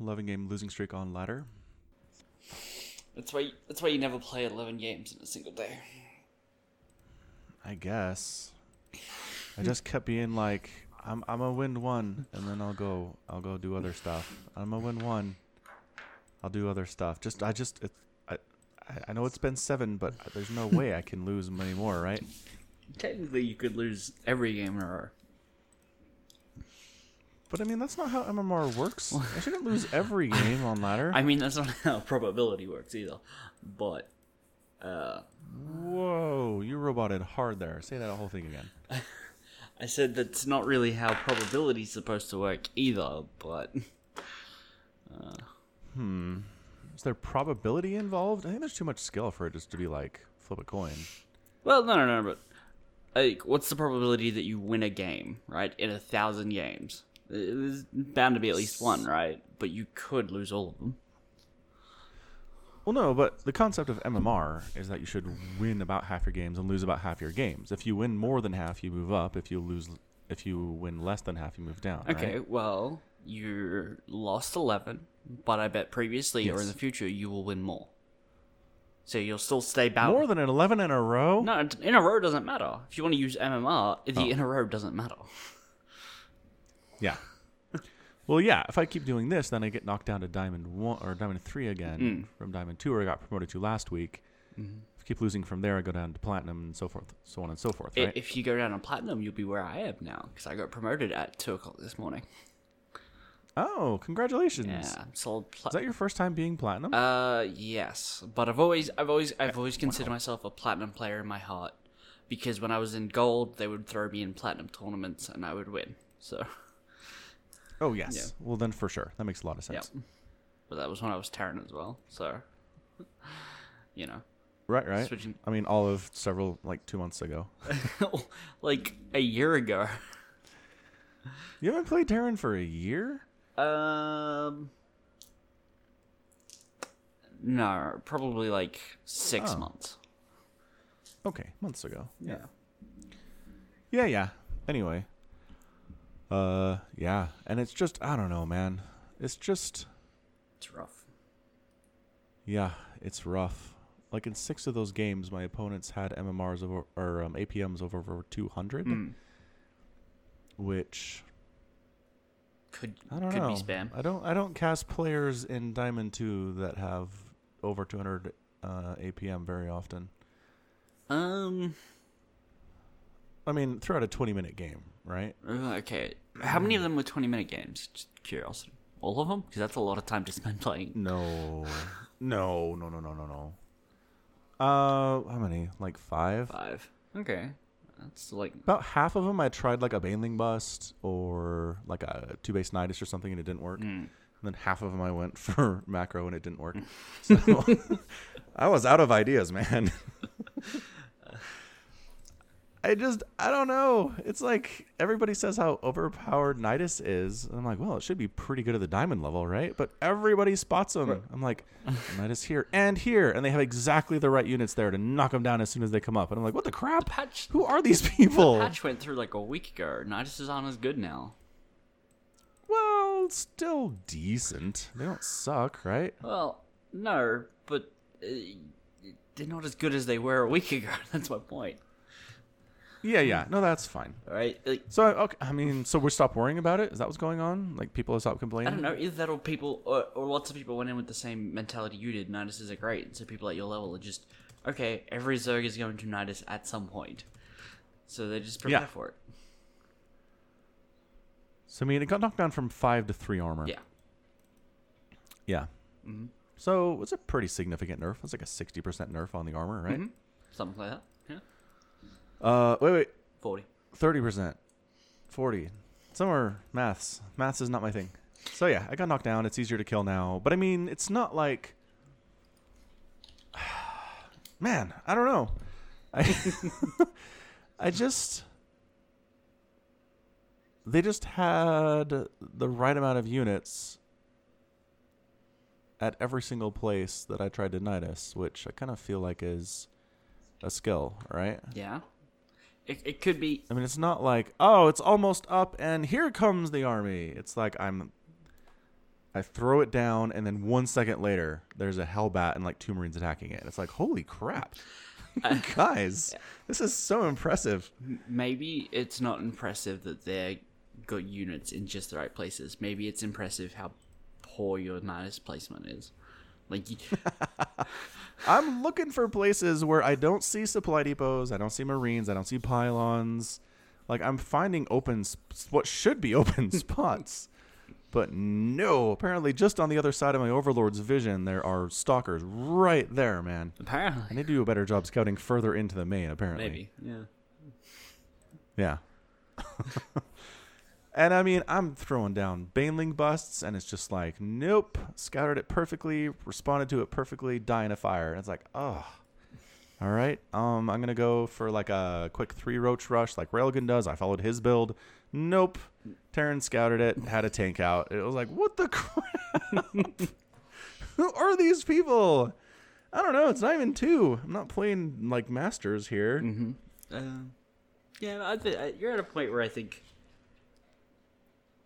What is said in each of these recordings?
11 game losing streak on ladder. That's why. That's why you never play eleven games in a single day. I guess. I just kept being like, I'm I'm gonna win one, and then I'll go I'll go do other stuff. I'm gonna win one. I'll do other stuff. Just I just it, I I- I know it's been seven, but there's no way I can lose many more, right? Technically, you could lose every game in a row. But I mean that's not how MMR works. I shouldn't lose every game on ladder. I mean, that's not how probability works either. But uh, Whoa, you roboted hard there. Say that whole thing again. I said that's not really how probability is supposed to work either. But Uh, hmm. Is there probability involved? I think there's too much skill for it just to be like flip a coin. well, no, no, no. But like, what's the probability that you win a game? Right, in a thousand games, there's bound to be at least one, right? But you could lose all of them. Well, no, but the concept of MMR is that you should win about half your games and lose about half your games. If you win more than half, you move up. If you lose, if you win less than half, you move down. Okay, right? well, you lost 11, but I bet previously or in the future you will win more. So you'll still stay balanced. more than an eleven in a row. No, in a row doesn't matter. If you want to use MMR, the Oh. in a row doesn't matter. Yeah. well, yeah. If I keep doing this, then I get knocked down to diamond one or diamond three again Mm. from diamond two, where I got promoted to last week. Mm-hmm. If I keep losing from there, I go down to platinum and so forth, so on and so forth. Right? If you go down to platinum, you'll be where I am now because I got promoted at two o'clock this morning. oh, congratulations! Yeah, sold. Is that your first time being platinum? uh, yes, but I've always, I've always, I've always considered myself a platinum player in my heart because when I was in gold, they would throw me in platinum tournaments and I would win. So. Oh yes. yeah. Well, then for sure, that makes a lot of sense. Yep. But that was when I was Terran as well. So, you know, Right, right. Switching- I mean, all of several like two months ago. like a year ago. you haven't played Terran for a year. Um, no, probably like six Oh. months. Okay, months ago. Yeah. Yeah, yeah. Anyway. Uh, yeah, and it's just I don't know, man. It's just It's rough. yeah, it's rough. Like in six of those games, my opponents had MMRs over or um, APMs over over two hundred, Mm. which Could I don't could know. be spam. I don't I don't cast players in Diamond Two that have over two hundred uh, APM very often. Um. I mean, throughout a twenty minute game, right? Okay. How many of them were twenty-minute games? Just curiosity. All of them? Because that's a lot of time to spend playing. No, no, no, no, no, no, no. Uh, how many? Like five? Five. Okay. That's like About half of them I tried like a Baneling Bust or like a two base Nidus or something and it didn't work. mm. And then half of them I went for macro and it didn't work. So I was out of ideas, man. I just I don't know. It's like everybody says how overpowered Nidus is. And I'm like, well, it should be pretty good at the diamond level, right? But everybody spots him. Right. I'm like, Nidus here and here, and they have exactly the right units there to knock them down as soon as they come up. And I'm like, what the crap? patch. Who are these people? Patch went through like a week ago. Nidus is on as good now. Well, still decent. They don't suck, right? Well, no, but uh, they're not as good as they were a week ago. That's my point. Yeah, yeah. No, that's fine. All right. Like, So, okay, I mean, so we stop worrying about it? Is that what's going on? Like, people have stopped complaining? I don't know. Either that or people, or, or lots of people went in with the same mentality you did. Niduses are great. So people at your level are just, okay, every Zerg is going to Nidus at some point. So they just prepare Yeah. for it. So, I mean, it got knocked down from 5 to 3 armor. Yeah. Yeah. Mm-hmm. So, it's a pretty significant nerf. It's like a 60% nerf on the armor, right? Mhm. Something like that. Yeah. Uh, wait, wait. 40. 30%. 40. Somewhere maths. Maths is not my thing. So, yeah, I got knocked down. It's easier to kill now. But, I mean, it's not like. Man, I don't know. I, I just. They just had the right amount of units at every single place that I tried to Nidus, which I kind of feel like is a skill, right? Yeah. It, it could be. I mean, it's not like, oh, it's almost up and here comes the army. It's like I'm I throw it down, and then one second later, there's a Hellbat and like two Marines attacking it. It's like, holy crap. Guys, this is so impressive. Maybe it's not impressive that they got units in just the right places. Maybe it's impressive how poor your Nidus placement is. Like, I'm looking for places where I don't see supply depots, I don't see Marines, I don't see pylons. Like I'm finding open, sp- what should be open spots. But no, apparently just on the other side of my overlord's vision, there are stalkers right there, man. I apparently, need to do a better job scouting further into the main, apparently. maybe, yeah. Yeah. And I mean, I'm throwing down Baneling busts, and it's just like, nope, scouted it perfectly, responded to it perfectly, in a fire. And it's like, oh. All right. Um, I'm gonna go for like a quick three roach rush, like Railgun does. I followed his build. Nope. Terran scouted it, had a tank out. It was like, what the crap? Who are these people? I don't know. It's not even two. I'm not playing like masters here. Mm-hmm. Uh, yeah, th- I- you're at a point where I think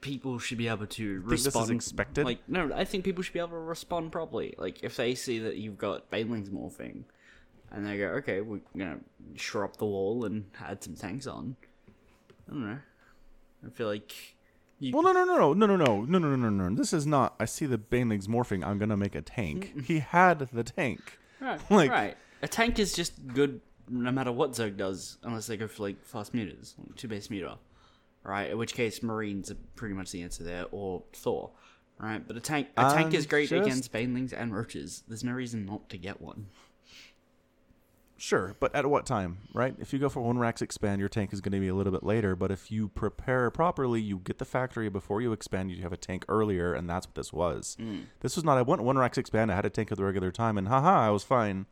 people should be able to Think this is expected? Like, no, I think people should be able to respond properly. Like, if they see that you've got Banelings morphing, and they go, "Okay, we're gonna shore up the wall and add some tanks on," I don't know. I feel like you, Well, no, no, no, no, no, no, no, no, no, no, no. This is not. I see the Banelings morphing. I'm gonna make a tank. he had the tank. right, like- right. A tank is just good no matter what Zerg does, unless they go for like fast mutas, like two base muta, right? In which case, Marines are pretty much the answer there, or Thor, right? But a tank, a tank I'm is great just- against Banelings and Roaches. There's no reason not to get one. Sure, but at what time, right? If you go for one racks expand, your tank is going to be a little bit later. But if you prepare properly, you get the factory before you expand. You have a tank earlier, and that's what this was. Mm. This was not. I went one racks expand. I had a tank at the regular time, and haha, I was fine.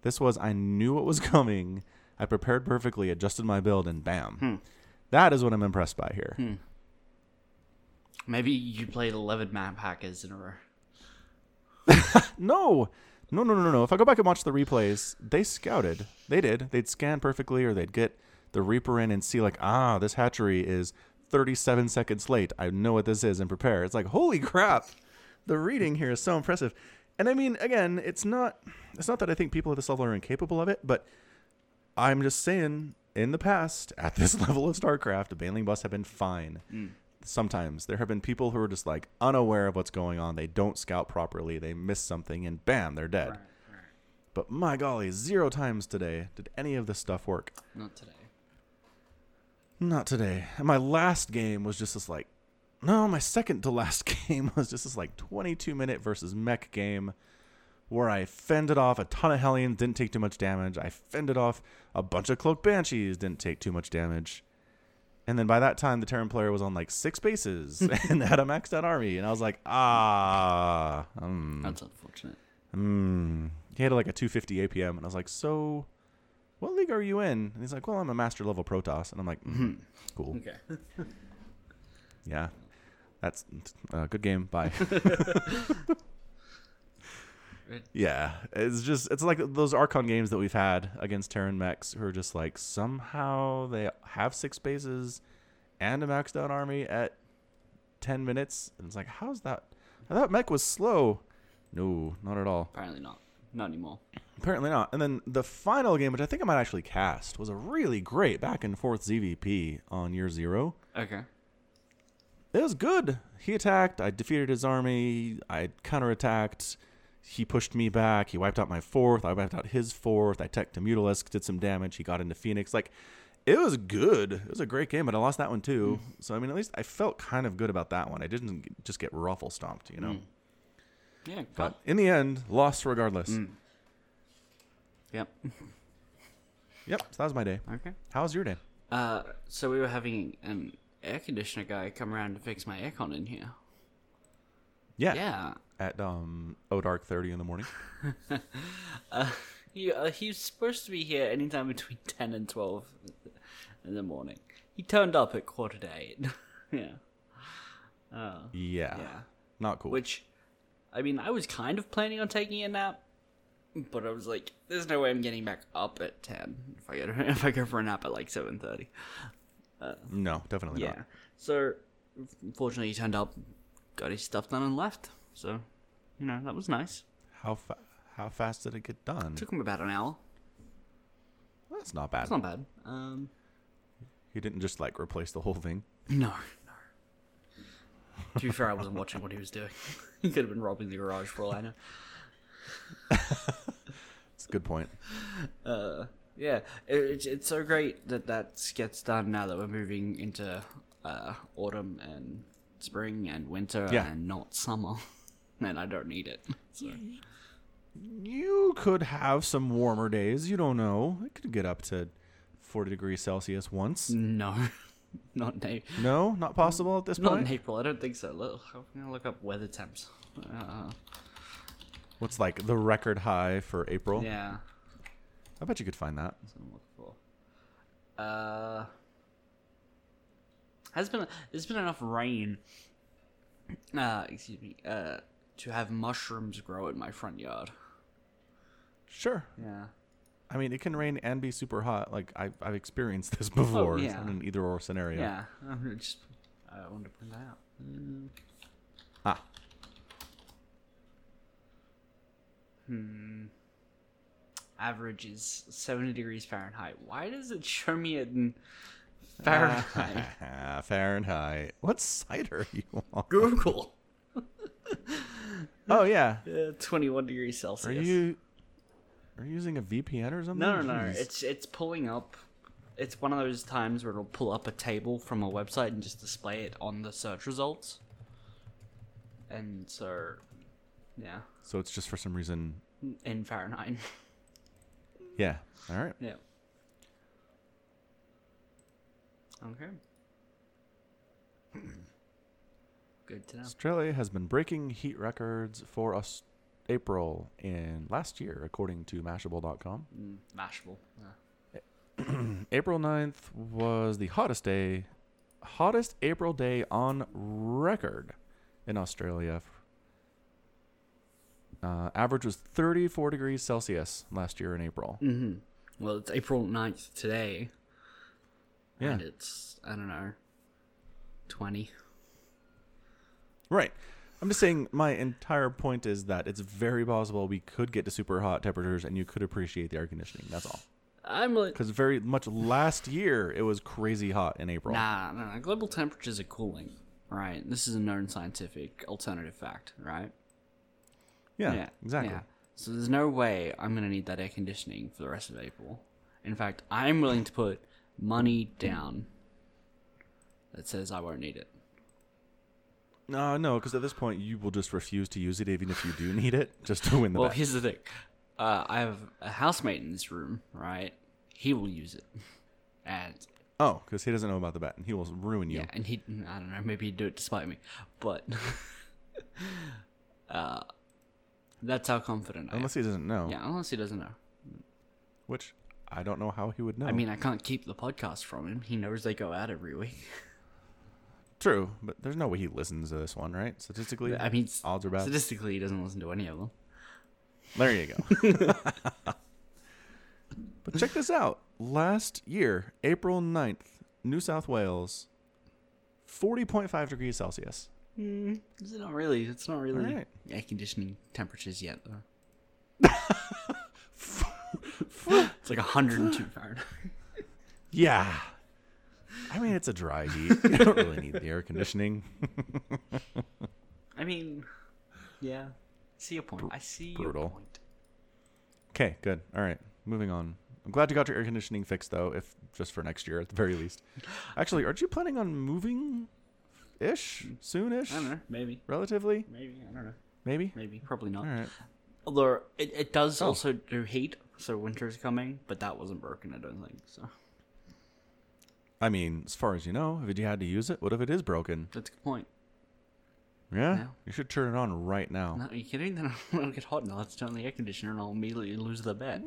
This was. I knew what was coming. I prepared perfectly, adjusted my build, and bam. Hmm. That is what I'm impressed by here. Maybe you played 11 map hackers in a row. No, no, no, no, no. If I go back and watch the replays, they scouted. They did. They'd scan perfectly, or they'd get the Reaper in and see like, ah, this hatchery is 37 seconds late. I know what this is and prepare. It's like, holy crap, the reading here is so impressive. And I mean, again, it's not. It's not that I think people at this level are incapable of it, but I'm just saying, in the past, at this level of StarCraft, the Baneling busts have been fine. Mm. Sometimes there have been people who are just like unaware of what's going on. They don't scout properly. They miss something, and bam, they're dead. But my golly, zero times today did any of this stuff work. Not today. Not today. And my last game was just this like, no, my second to last game was just this like 22 minute versus mech game where I fended off a ton of Hellions, didn't take too much damage. I fended off a bunch of Cloak Banshees, didn't take too much damage. And then by that time, the Terran player was on like six bases and had a maxed out army. And I was like, ah, um, That's unfortunate. Hmm. He had like a 250 APM, and I was like, "So, what league are you in?" And he's like, "Well, I'm a master level Protoss," and I'm like, mm, "Cool, Okay. yeah, that's a good game. Bye." yeah, it's just it's like those Archon games that we've had against Terran mechs who are just like somehow they have six bases and a maxed out army at 10 minutes, and it's like, how's that? I thought mech was slow. No, not at all. Apparently not. Not anymore. Apparently not. And then the final game, which I think I might actually cast, was a really great back and forth ZVP on year zero. Okay. It was good. He attacked. I defeated his army. I counterattacked. He pushed me back. He wiped out my fourth. I wiped out his fourth. I teched to Mutalisk, did some damage. He got into Phoenix. Like, it was good. It was a great game, but I lost that one too. So, I mean, at least I felt kind of good about that one. I didn't just get ruffle stomped, you know? Yeah. But in the end, lost regardless. Mm. Yep. Yep, so that was my day. Okay. How was your day? Uh, so we were having an air conditioner guy come around to fix my aircon in here. Yeah. Yeah. At um, O Dark 30 in the morning. Uh, he uh, he's supposed to be here anytime between ten and twelve in the morning. He turned up at quarter to eight. yeah. Uh, Yeah. yeah. Not cool. Which, I mean, I was kind of planning on taking a nap, but I was like, "There's no way I'm getting back up at ten if I get if I go for a nap at like seven thirty. no, definitely Yeah. not. So, fortunately, he turned up got his stuff done and left. So, you know, that was nice. How fa- how fast did it get done? It Took him about an hour. That's not bad. That's not bad. Um, He didn't just like replace the whole thing. no, no. to be fair, I wasn't watching what he was doing. he could have been robbing the garage for all I know. It's a good point. Uh, yeah, it, it's it's so great that that gets done now that we're moving into uh, autumn and spring and winter Yeah. and not summer, and I don't need it. So. You could have some warmer days. You don't know. It could get up to 40 degrees Celsius once. No, not in April. No, not possible at this Not point. in April. I don't think so. Look, I'm gonna look up weather temps. Uh, What's like the record high for April? yeah, I bet you could find that. that's what I'm looking for. Uh, has been there's been enough rain. Uh, excuse me. Uh, to have mushrooms grow in my front yard. Sure. Yeah. I mean, it can rain and be super hot. Like I've, I've experienced this before. It's yeah. not an either or scenario. Yeah. I'm just I wanted to point that out. Mm, Ah, Hmm. Average is 70 degrees Fahrenheit. Why does it show me in Fahrenheit? Ah, Fahrenheit. What site are you on? Google. Oh yeah. Uh, 21 degrees Celsius. Are you are you using a VPN or something? No, no, no. Jeez. It's it's pulling up. It's one of those times where it'll pull up a table from a website and just display it on the search results. And so, yeah, so it's just for some reason. in Fahrenheit. Yeah. All right. yeah. Okay. Good to know. Australia has been breaking heat records for us April in last year, according to Mashable.com. Mm, mashable. Yeah. April 9th was the hottest day, hottest April day on record in Australia. Uh, average was 34 degrees Celsius last year in April. Mm-hmm. Well, it's April 9th today. Yeah. And it's, I don't know, 20. Right. I'm just saying my entire point is that it's very possible we could get to super hot temperatures and you could appreciate the air conditioning. That's all. I'm like, Because very much last year it was crazy hot in April. nah, no, no. Global temperatures are cooling, right? This is a known scientific alternative fact, right? Yeah, exactly. Yeah. So there's no way I'm gonna need that air conditioning for the rest of April. In fact, I'm willing to put money down that says I won't need it. No, no, because at this point you will just refuse to use it even if you do need it, just to win the Well, bet. here's the thing. Uh, I have a housemate in this room, right? He will use it, and Oh, because he doesn't know about the bet, and he will ruin you. Yeah, and he I don't know, maybe he'd do it despite me. But uh that's how confident I am. Unless he doesn't know. Yeah, unless he doesn't know. Which I don't know how he would know. I mean, I can't keep the podcast from him. He knows they go out every week. true, but there's no way he listens to this one, right? Statistically, I mean, odds are bad. statistically, he doesn't listen to any of them. There you go. but check this out. Last year, April 9th, New South Wales, 40.5 degrees Celsius. Mm, is it not really? It's not really Alright. air conditioning temperatures yet, though. it's like 102 Fahrenheit. Yeah. I mean, it's a dry heat. You don't really need the air conditioning. I mean, yeah. See your point. I see brutal. your point. Okay, good. All right, moving on. I'm glad you got your air conditioning fixed, though, if just for next year at the very least. Actually, aren't you planning on moving ish? Soon ish? I don't know. Maybe. Relatively? Maybe. I don't know. Maybe? Maybe. Probably not. All right. Although it, it does Oh. also do heat, so winter's coming, but that wasn't broken, I don't think. So I mean, as far as you know, if you had to use it, what if it is broken? that's a good point. Yeah? You should turn it on right now. No, are you kidding? Then it'll get hot and I'll have to turn on the air conditioner and I'll immediately lose the bet.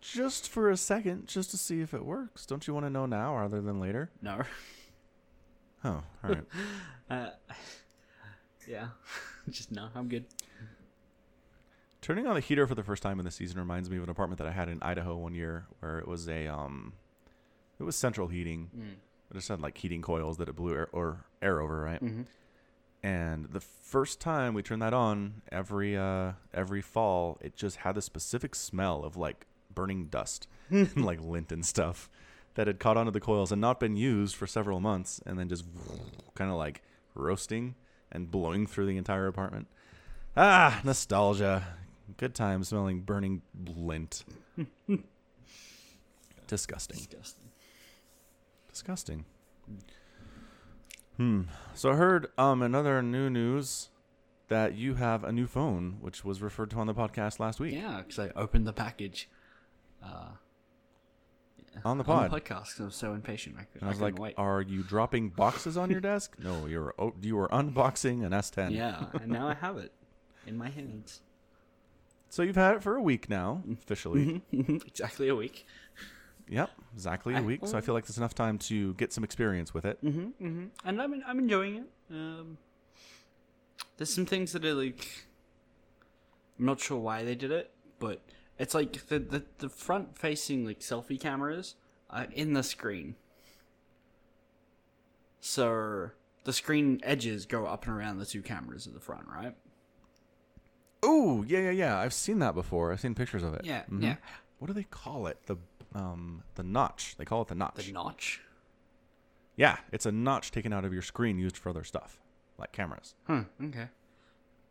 Just for a second, just to see if it works. Don't you want to know now rather than later? No. Oh, all right. Uh, yeah. Just no, I'm good. Turning on the heater for the first time in the season reminds me of an apartment that I had in Idaho one year where it was a um it was central heating. Mm. It just had like heating coils that it blew air or air over, right? Mhm. And the first time we turned that on, every uh, every fall, it just had a specific smell of like burning dust and like lint and stuff that had caught onto the coils and not been used for several months, and then just kind of like roasting and blowing through the entire apartment. Ah, nostalgia. Good time smelling burning lint. Disgusting. Disgusting. Disgusting. Hmm. So I heard um another new news that you have a new phone, which was referred to on the podcast last week Yeah, because I opened the package. Uh, on the on pod. the podcast 'cause I was so impatient. I, could, and I was like, wait. "Are you dropping boxes on your desk?" No, you're oh, you were unboxing an S10. yeah, and now I have it in my hands. So you've had it for a week now, Mm-hmm. officially. exactly a week. yep, exactly a I- week. So I feel like there's enough time to get some experience with it. Mm-hmm, mm-hmm. And I'm I'm enjoying it. Um, there's some things that are like, I'm not sure why they did it, but it's like the the, the front facing like selfie cameras are in the screen. So the screen edges go up and around the two cameras at the front, right? Oh, yeah, yeah, yeah. I've seen that before. I've seen pictures of it. Yeah, Mhm. yeah. What do they call it? The um the notch. They call it the notch. The notch. Yeah, it's a notch taken out of your screen used for other stuff, like cameras. Hmm. Okay.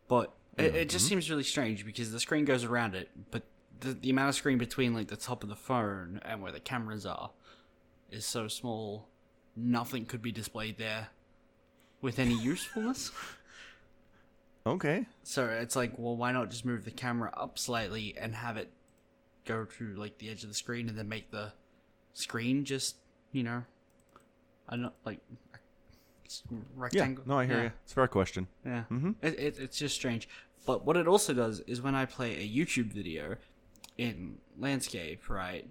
But it, it just seems really strange because the screen goes around it, but the the amount of screen between like the top of the phone and where the cameras are is so small, nothing could be displayed there with any usefulness. Okay. So it's like, well, why not just move the camera up slightly and have it go to like the edge of the screen and then make the screen just, you know, I don't like s- Yeah. No, I hear Yeah. you. It's a fair question. Yeah, Mm-hmm. it, it, it's just strange. But what it also does is when I play a YouTube video in landscape, right?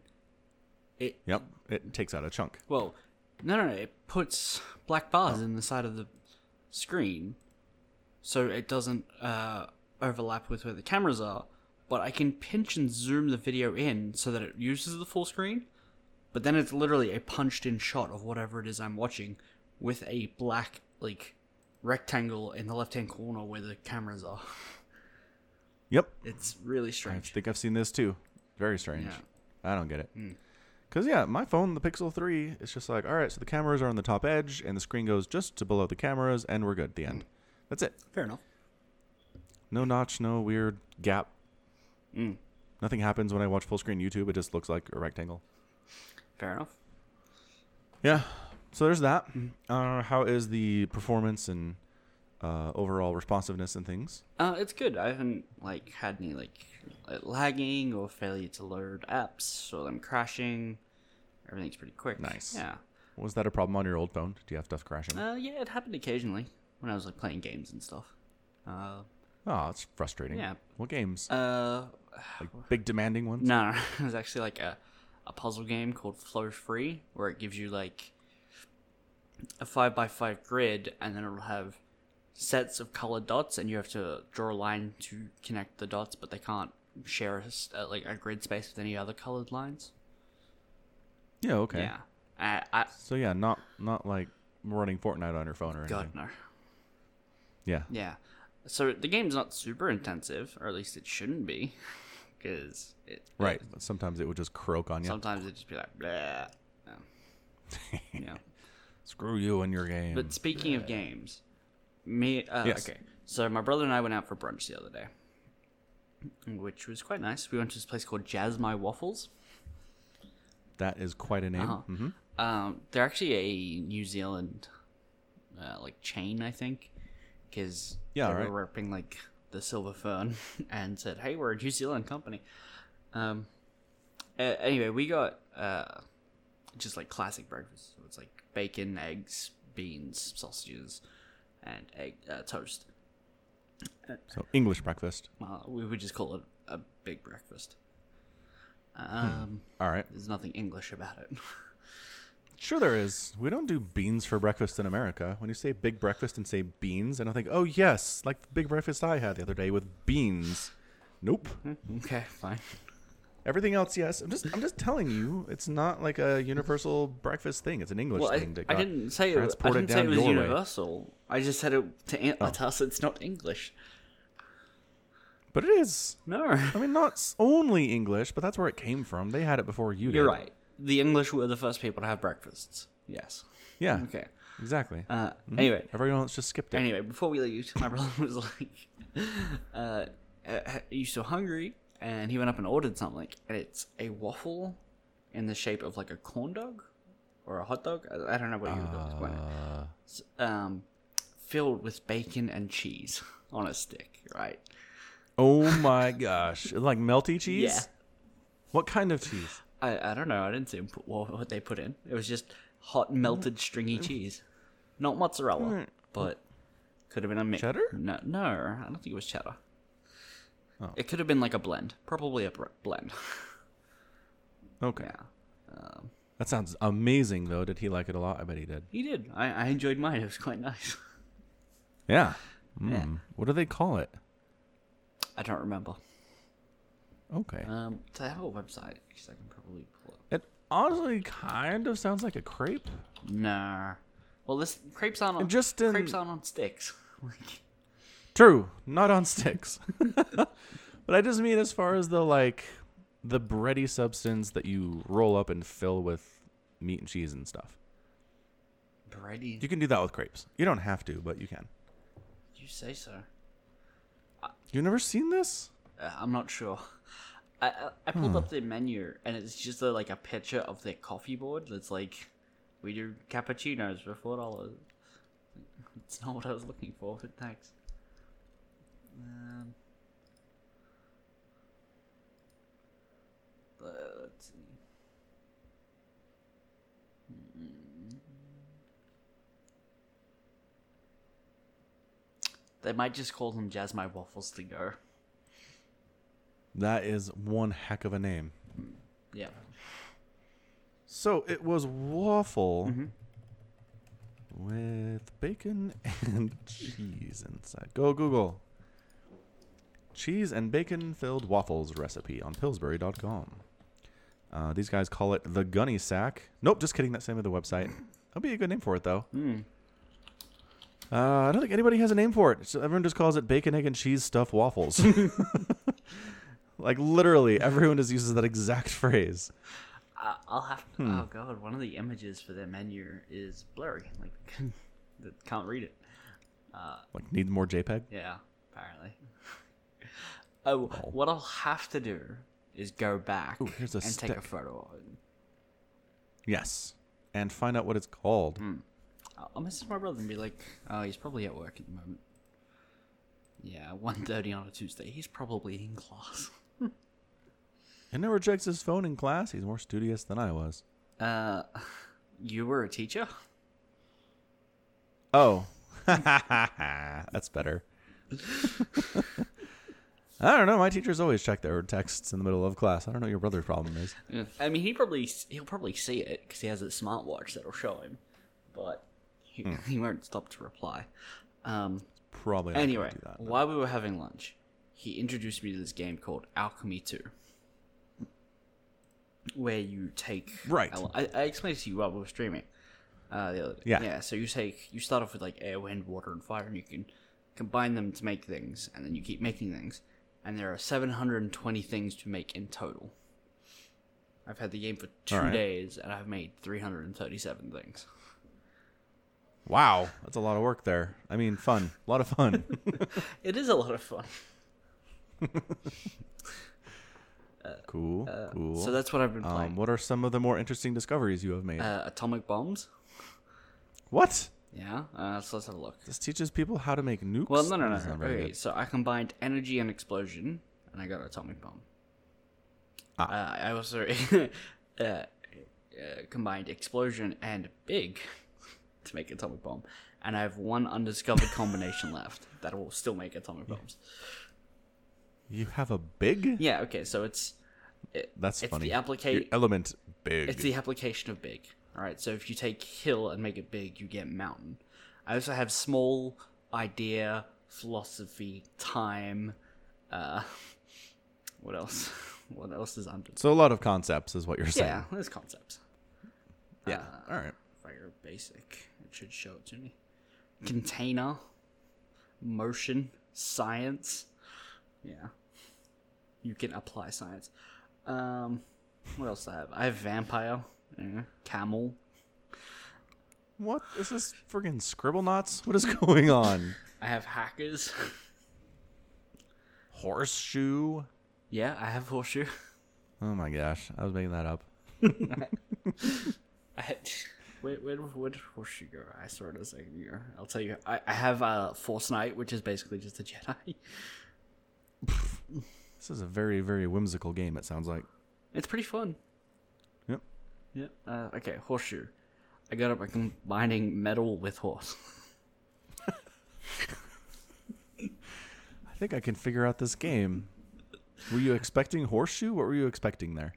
It Yep. It takes out a chunk. well, no, no, no. It puts black bars in the side of the screen, so it doesn't uh, overlap with where the cameras are. But I can pinch and zoom the video in so that it uses the full screen. But then it's literally a punched-in shot of whatever it is I'm watching, with a black like rectangle in the left-hand corner where the cameras are. Yep. It's really strange. I think I've seen this too. Very strange. Yeah. I don't get it. Mm. Cause yeah, my phone, the Pixel Three, it's just like, all right, so the cameras are on the top edge, and the screen goes just to below the cameras, and we're good. At The end. That's it. Fair enough. No notch, no weird gap. Mm. Nothing happens when I watch full screen YouTube. It just looks like a rectangle. Fair enough. Yeah. So there's that. Mm. Uh, how is the performance and uh, overall responsiveness and things? Uh, it's good. I haven't like had any like lagging or failure to load apps or them crashing. Everything's pretty quick. Nice. Yeah. Was that a problem on your old phone? Do you have stuff crashing? Uh, yeah, it happened occasionally when I was like playing games and stuff. Uh, oh, it's frustrating. yeah. What games? Uh, like big demanding ones? no, no, it was actually like a a puzzle game called Flow Free where it gives you like a five by five grid and then it'll have sets of colored dots and you have to draw a line to connect the dots, but they can't share a, uh, like a grid space with any other colored lines. Yeah. Okay. Yeah. I, I So yeah, not not like running Fortnite on your phone or anything. God no. Yeah. Yeah. So the game's not super intensive, or at least it shouldn't be, because it Right. But sometimes it would just croak on you. Sometimes it'd just be like, Bleh. Yeah. yeah. Screw you and your game. But speaking of games, me. Uh, Yes. Okay. So my brother and I went out for brunch the other day, which was quite nice. We went to this place called Jazz My Waffles. that is quite a name. Uh-huh. hmm Um, they're actually a New Zealand, uh, like chain, I think, because Yeah, they right. were repping like the Silver Fern and said, "Hey, we're a New Zealand company." Um, a- anyway, we got uh, just like classic breakfast. So it's like bacon, eggs, beans, sausages, and egg uh, toast. So English breakfast. Well, we would just call it a big breakfast. Um, All right. there's nothing English about it. Sure, there is. We don't do beans for breakfast in America. When you say big breakfast and say beans, I don't think, oh yes, like the big breakfast I had the other day with beans. Nope. Mm-hmm. okay, fine. Everything else, yes. I'm just I'm just telling you, it's not like a universal breakfast thing. It's an English Well, I, thing. that I got didn't say it. I transported didn't say it down was your way. Universal. I just said it to, an- to us. It's not English. But it is. No, I mean, not s- only English, but that's where it came from. They had it before you did. you're right. The English were the first people to have breakfasts. Yes. Yeah, Okay. exactly. Uh, Anyway, Everyone else just skipped it. Anyway, before we leave, my brother was like, uh, uh, "Are you still hungry?" And he went up and ordered something, and it's a waffle in the shape of like a corn dog or a hot dog. I, don't know what you would explain it. Uh, It's, Um, filled with bacon and cheese on a stick, right? oh my gosh, like melty cheese. Yeah. What kind of cheese? I, I don't know. I didn't see put, what, what they put in. It was just hot melted stringy cheese, not mozzarella, but could have been a mix. Cheddar? No, no, I don't think it was cheddar. Oh. It could have been like a blend, probably a br- blend. Okay, yeah, um, that sounds amazing. Though, did he like it a lot? I bet he did. he did. I, I enjoyed mine. It was quite nice. Yeah. Yeah. Mm. What do they call it? I don't remember. Okay. Um, do they have a website? Because I can probably pull it. It honestly kind of sounds like a crepe. Nah. Well, this crepes on Just in- crepes aren't on sticks. True, not on sticks. but I just mean as far as the like the bready substance that you roll up and fill with meat and cheese and stuff. bready. You can do that with crepes. You don't have to, but you can. You say so. You've never seen this? Uh, I'm not sure. I I, I pulled up their menu and it's just a, like a picture of their coffee board that's like, we do cappuccinos for four dollars. It's not what I was looking for, but thanks. Um, let's see. Mm. They might just call them Jazz My Waffles to go. That is one heck of a name. Yeah. So it was waffle with bacon and cheese inside. Go Google. Cheese and bacon filled waffles recipe on Pillsbury.com. Uh, these guys call it the Gunny Sack. Nope, just kidding. That's the name of the website. That'll be a good name for it, though. Hmm. Uh, I don't think anybody has a name for it. So everyone just calls it bacon, egg, and cheese stuffed waffles. like literally, everyone just uses that exact phrase. I'll have to. Hmm. Oh god, one of the images for their menu is blurry. Like, can't read it. Uh, Like, need more JPEG? yeah, apparently. Oh, what I'll have to do is go back Ooh, and take a photo of it. Yes. And find out what it's called. I'll- I'll message my brother and be like, "Oh, he's probably at work at the moment." Yeah, 1.30 on a Tuesday. He's probably in class. He never checks his phone in class. He's more studious than I was. Uh, you were a teacher? Oh. That's better. I don't know. My teachers always check their texts in the middle of class. I don't know what your brother's problem is. I mean, he probably he'll probably see it because he has a smartwatch that'll show him, but he, Hmm. he won't stop to reply. Um, Probably not anyway, do that. while we were having lunch, he introduced me to this game called Alchemy Two, where you take Right. I, I explained it to you while we were streaming. Uh, the other day. Yeah. yeah. So you take you start off with like air, wind, water, and fire, and you can combine them to make things, and then you keep making things, and there are 720 things to make in total. I've had the game for two Alright. days, and I've made 337 things. Wow. That's a lot of work there. I mean, fun. A lot of fun. It is a lot of fun. Cool. cool. Uh, So that's what I've been um, playing. what are some of the more interesting discoveries you have made? uh, atomic bombs. what? Yeah. Uh, so let's have a look. This teaches people how to make nukes? Well, no, no, no. No. Okay, so I combined energy and explosion, and I got an atomic bomb. Ah. Uh, I also uh, uh, combined explosion and big to make atomic bomb, and I have one undiscovered combination left that will still make atomic bombs. You have a big? Yeah. Okay. So it's it, That's it's funny. the application. element big. It's the application of big. All right. So if you take hill and make it big, you get mountain. I also have small, idea, philosophy, time. Uh, what else? what else is under? So a lot of concepts is what you're saying. Yeah, there's concepts. Yeah. Uh, All right. If I go basic, it should show it to me. Container, motion, science. Yeah. You can apply science. Um, what else do I have? I have vampire, yeah, camel. What is this friggin' scribble knots? What is going on? I have hackers. Horseshoe? yeah, I have horseshoe. Oh my gosh, I was making that up. I had, where, where, where did horseshoe go? I saw it a second ago. I'll tell you. I, I have uh, Force Knight, which is basically just a Jedi. This is a very, very whimsical game. It sounds like. It's pretty fun. Yep. Yep. Uh, okay, horseshoe. I got it by combining metal with horse. I think I can figure out this game. Were you expecting horseshoe? What were you expecting there?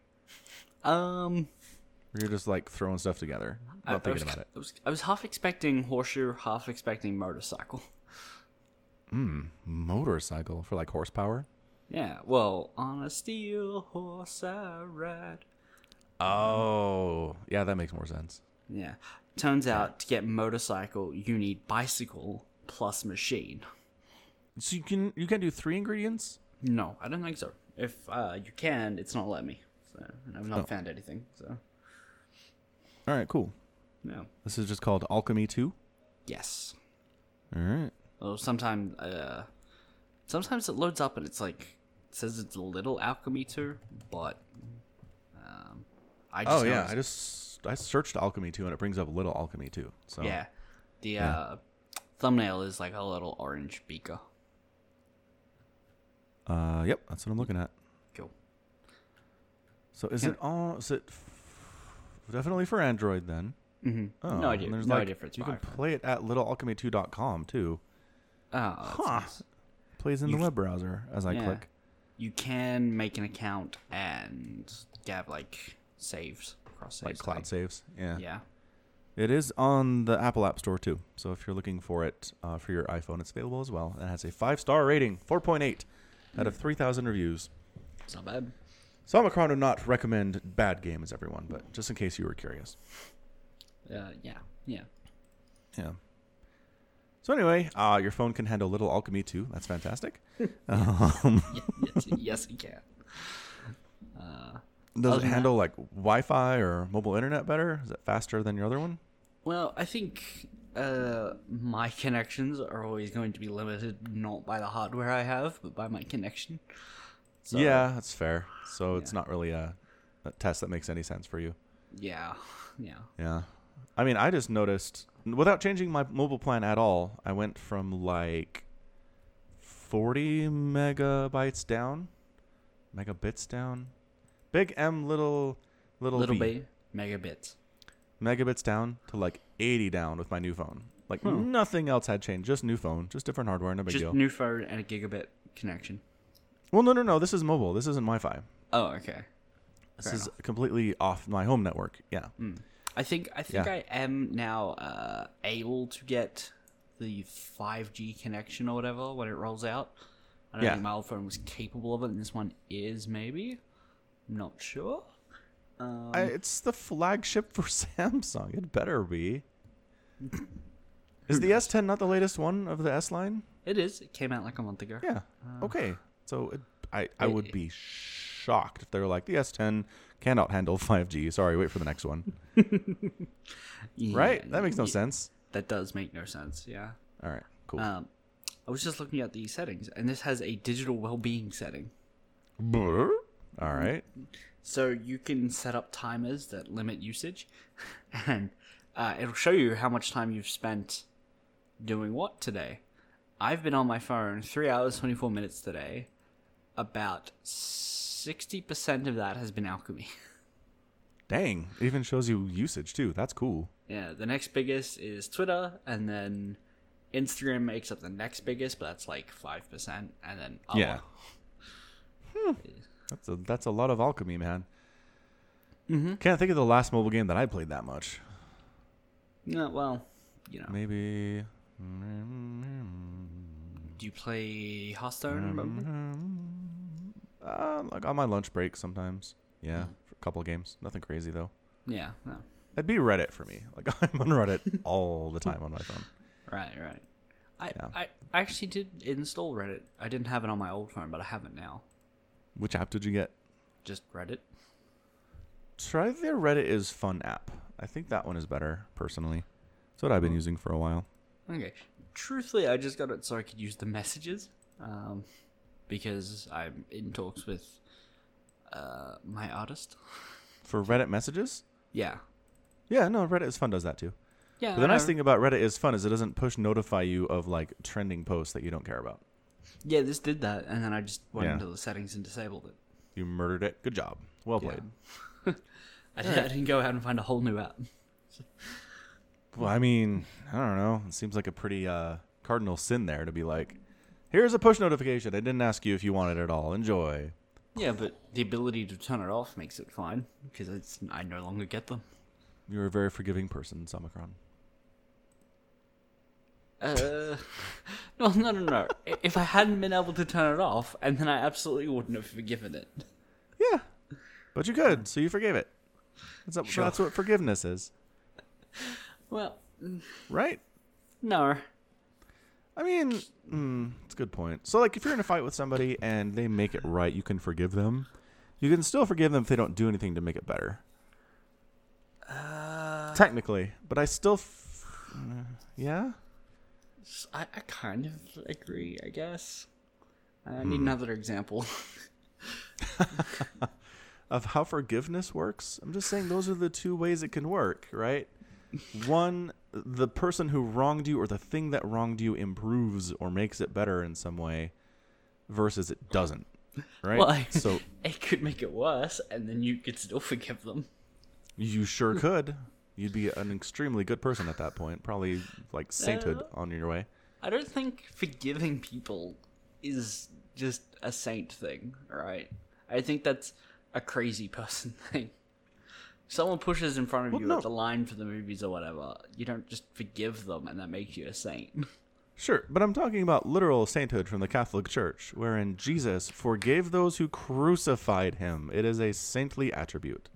Um, you're just like throwing stuff together, I, not I was, thinking about it. I was, I was half expecting horseshoe, half expecting motorcycle. Hmm, motorcycle for like horsepower. Yeah. Well, on a steel horse I ride. Oh, yeah, that makes more sense. Yeah. Turns out to get motorcycle, you need bicycle plus machine. So you can you can do three ingredients. No, I don't think so. If uh, you can, it's not letting me. So, and I've not Oh. found anything. So, All right, cool. no. This is just called Alchemy Two. Yes. All right. Well, sometimes, uh, sometimes it loads up and it's like says it's a little alchemy too, but um, I just Oh yeah, I just I searched Alchemy Two and it brings up Little Alchemy Two. So yeah. The Yeah. uh, thumbnail is like a little orange beaker. Uh, yep, that's what I'm looking at. Cool. So is Yeah. it all? Is it f- definitely for Android then? Mm-hmm. Oh, no idea. there's No like- idea if it's You can iPhone. play it at littlealchemy2.com too. Oh, Huh. nice. Plays in You the web browser as I Yeah. click. You can make an account and have like saves across saves. Like cloud saves. Yeah. Yeah. It is on the Apple App Store too. So if you're looking for it uh, for your iPhone, it's available as well. And it has a five star rating, 4.8 out Hmm. of 3,000 reviews. It's not bad. So Omicron would not recommend bad games, everyone, but just in case you were curious. Uh, yeah. Yeah. Yeah. So anyway, uh, your phone can handle Little Alchemy too. That's fantastic. um, yes, yes, you can. Uh, does it than that- handle like Wi-Fi or mobile internet better? Is it faster than your other one? well, I think uh, my connections are always going to be limited not by the hardware I have, but by my connection. So, yeah, that's fair. So it's not really a, a test that makes any sense for you. Yeah. Yeah. Yeah. I mean, I just noticed without changing my mobile plan at all, I went from like 40 megabytes down, megabits down, big M, little little, Little V, bit megabits. megabits down to like 80 down with my new phone. Like Hmm. nothing else had changed, just new phone, just different hardware, no big Just deal. new phone and a gigabit connection. well, no, no, no. This is mobile. This isn't Wi-Fi. Oh, okay. This Fair is completely off my home network. Yeah. Mm. I think I think Yeah. I am now uh, able to get the 5G connection or whatever when it rolls out. I don't Yeah. think my old phone was capable of it, and this one is maybe. I'm not sure. Um, I, it's the flagship for Samsung. It better be. Is the S10 not the latest one of the S line? it is. It came out like a month ago. Yeah. Uh, Okay. So it, I I would be shocked if they were like the S10 cannot handle 5G. Sorry, wait for the next one. Yeah, Right? That makes no yeah, sense. That does make no sense. Yeah. All right. Cool. Um, I was just looking at the settings, and this has a digital well-being setting. All right. So you can set up timers that limit usage, and uh, it'll show you how much time you've spent doing what today. I've been on my phone three hours twenty four minutes today. About sixty percent of that has been alchemy. Dang. It even shows you usage too. That's cool. yeah, the next biggest is Twitter, and then Instagram makes up the next biggest, but that's like five percent, and then other. Yeah. That's a that's a lot of alchemy, man. Mm-hmm. Can't think of the last mobile game that I played that much. No, well, you know, Maybe. do you play Hearthstone? Mm-hmm. Uh, like on my lunch break sometimes. Yeah, Mm. for a couple of games. Nothing crazy though. Yeah. No. It'd be Reddit for me. Like I'm on Reddit all the time on my phone. Right. Right. I, Yeah. I I actually did install Reddit. I didn't have it on my old phone, but I have it now. Which app did you get? Just Reddit. Try the Reddit is fun app. I think that one is better personally. That's what I've been using for a while. Okay. Truthfully, I just got it so I could use the messages, um, because I'm in talks with uh, my artist. For Reddit messages? Yeah. Yeah, no, Reddit is fun does that too. Yeah. But the nice thing about Reddit is fun is it doesn't push notify you of like trending posts that you don't care about. Yeah, this did that, and then I just went Yeah. into the settings and disabled it. You murdered it. Good job. Well Yeah. played. I, did, I didn't go out and find a whole new app. Well, I mean, I don't know. It seems like a pretty uh, cardinal sin there to be like, here's a push notification. I didn't ask you if you wanted it at all. Enjoy. Yeah, but the ability to turn it off makes it fine because it's I no longer get them. You're a very forgiving person, Samacron. Uh, no, no, no, no. If I hadn't been able to turn it off, and then I absolutely wouldn't have forgiven it. Yeah, but you could, so you forgave it. That's, Sure. that's what forgiveness is, Well, right? no. I mean, mm, it's a good point. So, like, if you're in a fight with somebody and they make it right, you can forgive them. You can still forgive them if they don't do anything to make it better. Uh, Technically, but I still, f- uh, yeah. I, I kind of agree, I guess. I need another example. of how forgiveness works. I'm just saying those are the two ways it can work, right? One, the person who wronged you or the thing that wronged you improves or makes it better in some way versus it doesn't. Right? Well, so it could make it worse, and then you could still forgive them. you sure could. You'd be an extremely good person at that point, probably like sainthood on your way. I don't think forgiving people is just a saint thing, right? I think that's a crazy person thing. Someone pushes in front of Well, you no. at the line for the movies or whatever. You don't just forgive them and that makes you a saint. Sure, but I'm talking about literal sainthood from the Catholic Church, wherein Jesus forgave those who crucified him. It is a saintly attribute.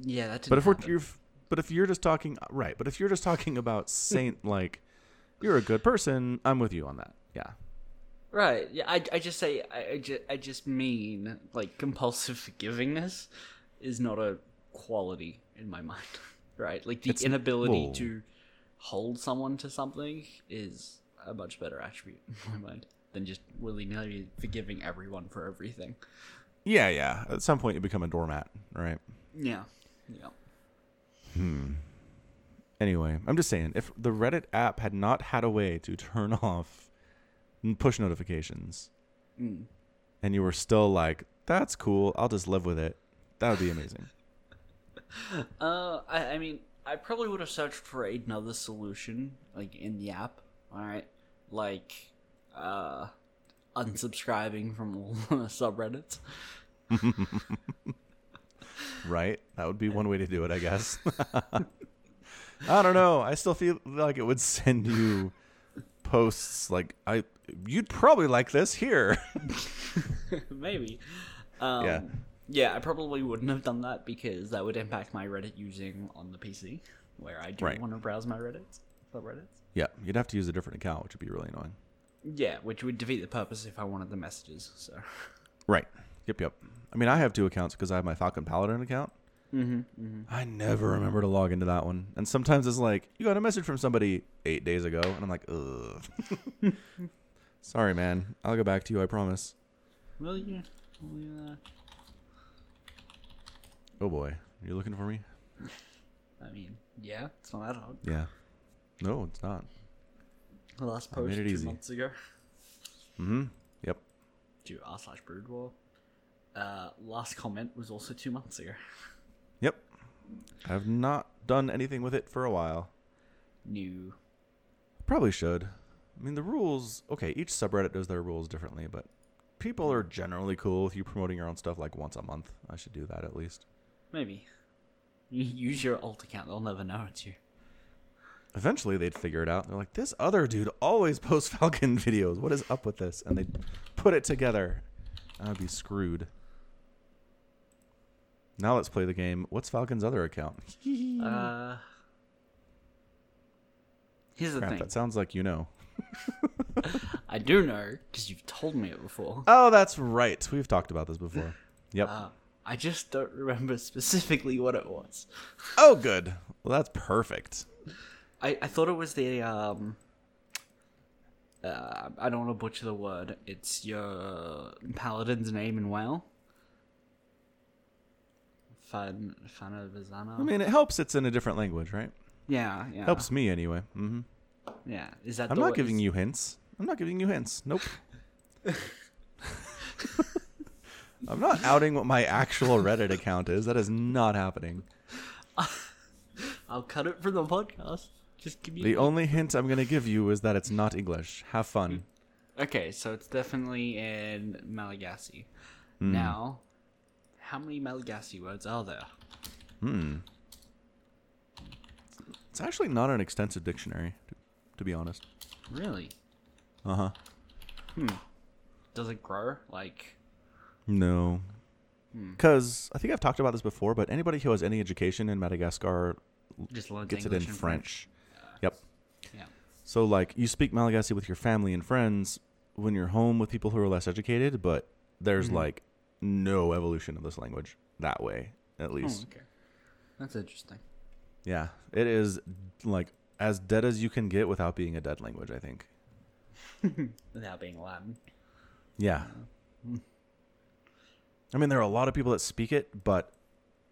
Yeah, that didn't But if we're you're, but if you're just talking right, but if you're just talking about saint like you're a good person, I'm with you on that. Yeah. Right. Yeah, I, I just say I, I, just, I just mean like compulsive forgivingness is not a quality in my mind. Right? Like the It's- inability well- to hold someone to something is a much better attribute in my mind than just willy nilly forgiving everyone for everything. Yeah, yeah. At some point you become a doormat, right? Yeah. Yeah. Hmm. Anyway, I'm just saying if the Reddit app had not had a way to turn off push notifications Mm. and you were still like, that's cool, I'll just live with it. That would be amazing. Uh, I, I mean, I probably would have searched for another solution, like in the app. All right, like uh, unsubscribing from all the subreddits. right? That would be one way to do it, I guess. I don't know. I still feel like it would send you posts like I you'd probably like this here. Maybe. Um, Yeah. Yeah, I probably wouldn't have done that because that would impact my Reddit using on the PC, where I do Right. want to browse my Reddits, subreddits. yeah, you'd have to use a different account, which would be really annoying. Yeah, which would defeat the purpose if I wanted the messages. So. Right. Yep, yep. I mean, I have two accounts because I have my Falcon Paladin account. Mm-hmm. mm-hmm. I never remember to log into that one. And sometimes it's like, you got a message from somebody eight days ago. And I'm like, ugh. Sorry, man. I'll go back to you, I promise. Will you? Will you uh, Oh boy. Are you looking for me? I mean, yeah, it's not that hard. Yeah. No, it's not. The last I made post it two easy. months ago. Mm-hmm. Yep. Do r slash brood war. Uh, last comment was also two months ago. Yep. I've not done anything with it for a while. New. Probably should. I mean, the rules, okay, each subreddit does their rules differently, but people are generally cool with you promoting your own stuff like once a month. I should do that at least. Maybe. You use your alt account, they'll never know it's you. Eventually, they'd figure it out. They're like, this other dude always posts Falcon videos. What is up with this? And they'd put it together. I'd be screwed. Now let's play the game. What's Falcon's other account? Uh, here's the Crap, thing. that sounds like you know. I do know because you've told me it before. Oh, that's right. We've talked about this before. Yep. Uh, I just don't remember specifically what it was. oh, good. Well, that's perfect. I, I thought it was the um. Uh, I don't want to butcher the word. It's your paladin's name in Whale. Fan Fanavizana. I mean, it helps. It's in a different language, right? yeah, yeah. Helps me anyway. hmm Yeah, is that? I'm not one- giving you hints. I'm not giving you hints. Nope. I'm not outing what my actual Reddit account is. That is not happening. I'll cut it from the podcast. Just give me. The only hint I'm going to give you is that it's not English. Have fun. Okay, so it's definitely in Malagasy. Hmm. Now, how many Malagasy words are there? Hmm. It's actually not an extensive dictionary, to, to be honest. Really? Uh huh. Hmm. Does it grow? Like, No. Because I think I've talked about this before, but anybody who has any education in Madagascar just gets English it in and French. Yep. Yeah. So like you speak Malagasy with your family and friends when you're home with people who are less educated, but there's Mhm. like no evolution of this language that way, at Oh, least. okay. That's interesting. Yeah, it is like as dead as you can get without being a dead language. I think. Without being Latin. Yeah. I mean, there are a lot of people that speak it, but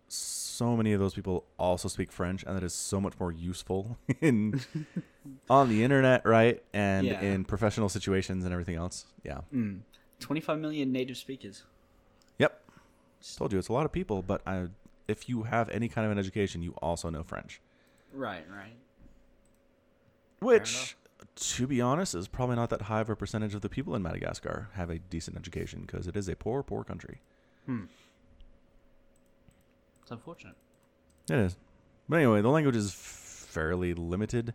so many of those people also speak French, and that is so much more useful in on the internet, right? And Yeah. in professional situations and everything else. Yeah. Mm. 25 million native speakers. Yep. Told you it's a lot of people, but I, if you have any kind of an education, you also know French, Right, right. Which, to be honest, is probably not that high of a percentage of the people in Madagascar have a decent education because it is a poor, poor country. Hmm. It's unfortunate. It is. But anyway, the language is fairly limited.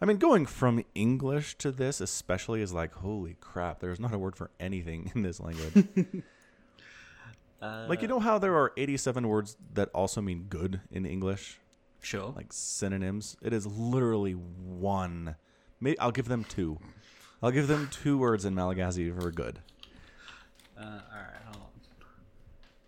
I mean, going from English to this, especially, is like, holy crap, there's not a word for anything in this language. Uh, like, you know how there are 87 words that also mean good in English? Sure. Like synonyms? It is literally one. Maybe I'll give them two. I'll give them two words in Malagasy for good. Uh, alright, hold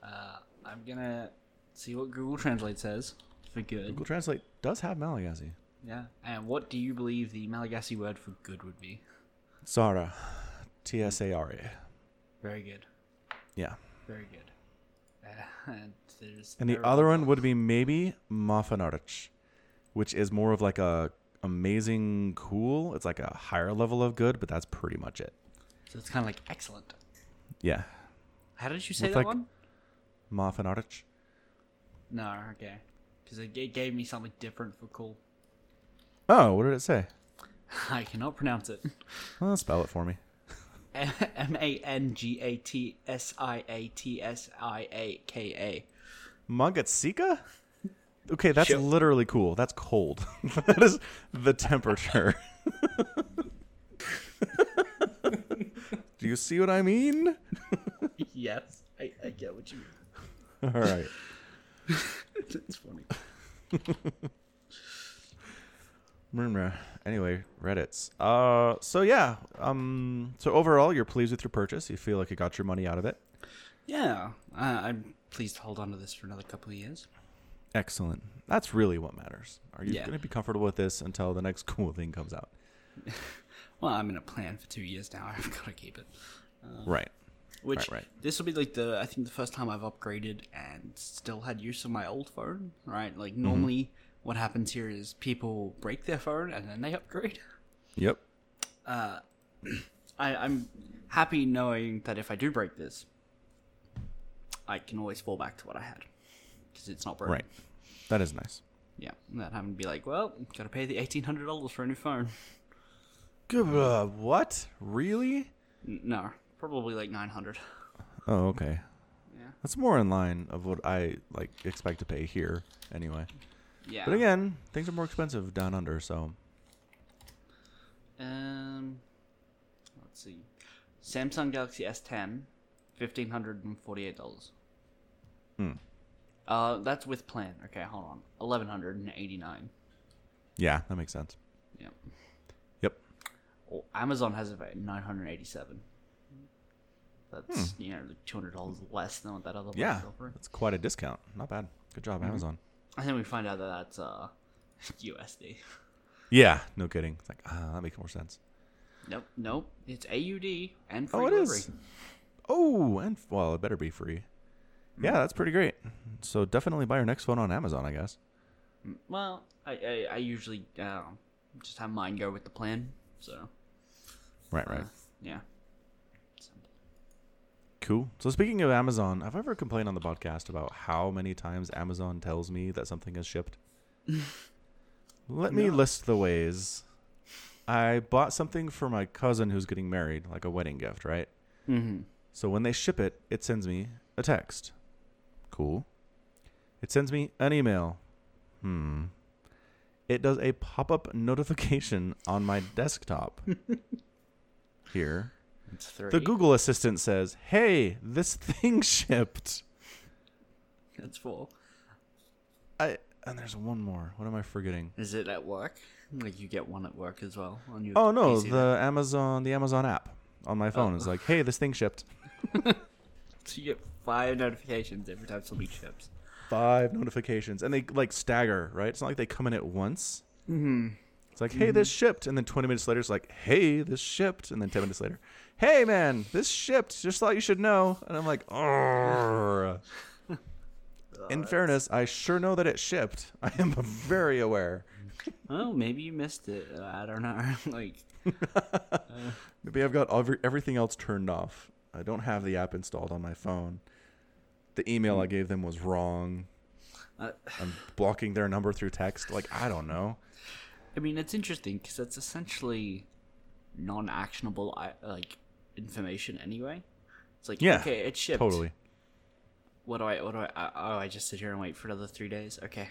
on. Uh, I'm gonna see what Google Translate says for good. Google Translate does have Malagasy. Yeah. And what do you believe the Malagasy word for good would be? Tsara. T S A R A. Very good. Yeah. Very good. Uh, and there's And the other one would be maybe Mahafinaritra, which is more of like a amazing cool. It's like a higher level of good, but that's pretty much it. So it's kind of like excellent. Yeah. How did you say With, that like- one? Mahafinaritra. No, okay. Because it g- gave me something different for cool. Oh, what did it say? I cannot pronounce it. Well, spell it for me. M A N G A T S I A T S I A K A. Magatsika? Okay, that's literally cool. That's cold. that is the temperature. Do you see what I mean? yes, I, I get what you mean. All right. it's funny. Anyway, Reddit's. Uh, so yeah. Um, so overall, you're pleased with your purchase. You feel like you got your money out of it. Yeah, uh, I'm pleased to hold on to this for another couple of years. Excellent. That's really what matters. Are you Yeah. going to be comfortable with this until the next cool thing comes out? Well, I'm in a plan for two years now. I've got to keep it. Right. Which Right, right. this will be like the I think the first time I've upgraded and still had use of my old phone. Right, like Mm-hmm. normally what happens here is people break their phone and then they upgrade. Yep. Uh, I, I'm happy knowing that if I do break this, I can always fall back to what I had because it's not broken. Right. That is nice. Yeah, that having to be like, well, got to pay the eighteen hundred dollars for a new phone. Good. Uh, what? Really? N- No, probably like nine hundred. Oh, okay. Yeah. That's more in line of what I like expect to pay here, anyway. Yeah. But again, things are more expensive down under, so Um, let's see. Samsung Galaxy S10, fifteen hundred and forty-eight dollars. Hmm. Uh, that's with plan. Okay, hold on. Eleven hundred and eighty-nine. Yeah, that makes sense. Yep. Yep. Well, Amazon has it nine hundred eighty-seven. That's Hmm. you know two hundred dollars less than what that other one Yeah, is that's quite a discount. Not bad. Good job, Mm-hmm. Amazon. I think we find out that that's uh USD. Yeah, no kidding. It's like ah, that makes more sense. Nope, nope. It's AUD and free Oh, it delivery. is. Oh, and well, it better be free. Yeah, that's pretty great. So definitely buy your next phone on Amazon, I guess. Mm, Well, I I, I usually uh, just have mine go with the plan. So Right, uh, right. yeah. Cool. So speaking of Amazon, have I ever complained on the podcast about how many times Amazon tells me that something is shipped? Let me No. list the ways. I bought something for my cousin who's getting married, like a wedding gift, right? Mm-hmm. So when they ship it, it sends me a text. Cool. It sends me an email. Hmm. It does a pop up notification on my desktop. Here. The Google Assistant says, Hey, this thing shipped. It's full. I and there's one more. What am I forgetting? Is it at work? Like you get one at work as well on your. Oh no, PC the Amazon the Amazon app on my phone Oh. is like, Hey, this thing shipped. So you get five notifications every time something ships. Five notifications. And they like stagger, right? It's not like they come in at once. Mm-hmm. It's like, hey, this shipped, and then 20 minutes later, it's like, hey, this shipped, and then 10 minutes later, hey, man, this shipped. Just thought you should know. And I'm like, oh. In fairness, I sure know that it shipped. I am very aware. Oh, maybe you missed it. I don't know. like, Maybe I've got every, everything else turned off. I don't have the app installed on my phone. The email I gave them was wrong. uh, I'm blocking their number through text. Like, I don't know. I mean, it's interesting because that's essentially non-actionable like information anyway. It's like, Yeah, okay, it's shipped. Totally. What do I? What do I? Oh, I just sit here and wait for another three days. Okay.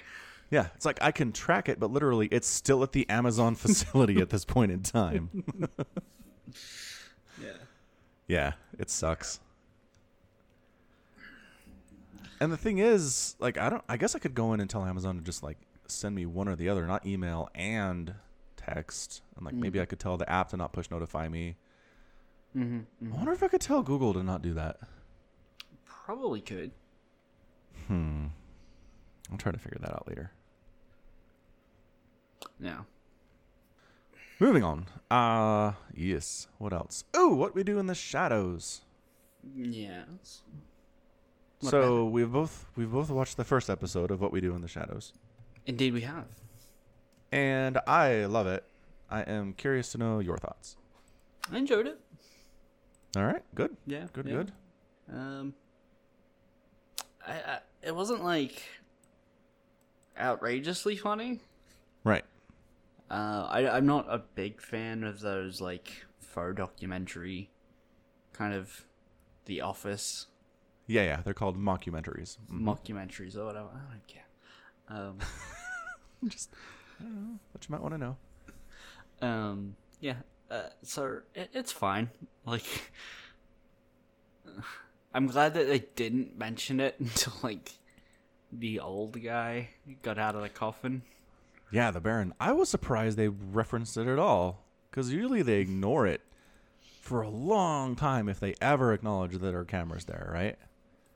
Yeah, it's like I can track it, but literally, it's still at the Amazon facility at this point in time. Yeah. Yeah, it sucks. And the thing is, like, I don't. I guess I could go in and tell Amazon to just like send me one or the other, not email and text. And like maybe I could tell the app to not push notify me. Mm-hmm. I wonder if I could tell Google to not do that. Probably could. Hmm. I'll try to figure that out later. Yeah. Moving on. Uh yes. What else? Oh, what we do in the shadows. Yes. What so we've both we've both watched the first episode of What We Do in the Shadows. Indeed, we have. and I love it. I am curious to know your thoughts. I enjoyed it. All right, good, Yeah. good, yeah. good. Um, I, I it wasn't like outrageously funny. Right. Uh, I I'm not a big fan of those like faux documentary kind of The Office Yeah, yeah. They're called mockumentaries. Mhm. mockumentaries or whatever. I don't care. Um, Just I don't know what you might want to know. um, yeah. Uh, so it, it's fine. Like, I'm glad that they didn't mention it until like the old guy got out of the coffin. Yeah, the Baron. I was surprised they referenced it at all because usually they ignore it for a long time if they ever acknowledge that our cameras there, right?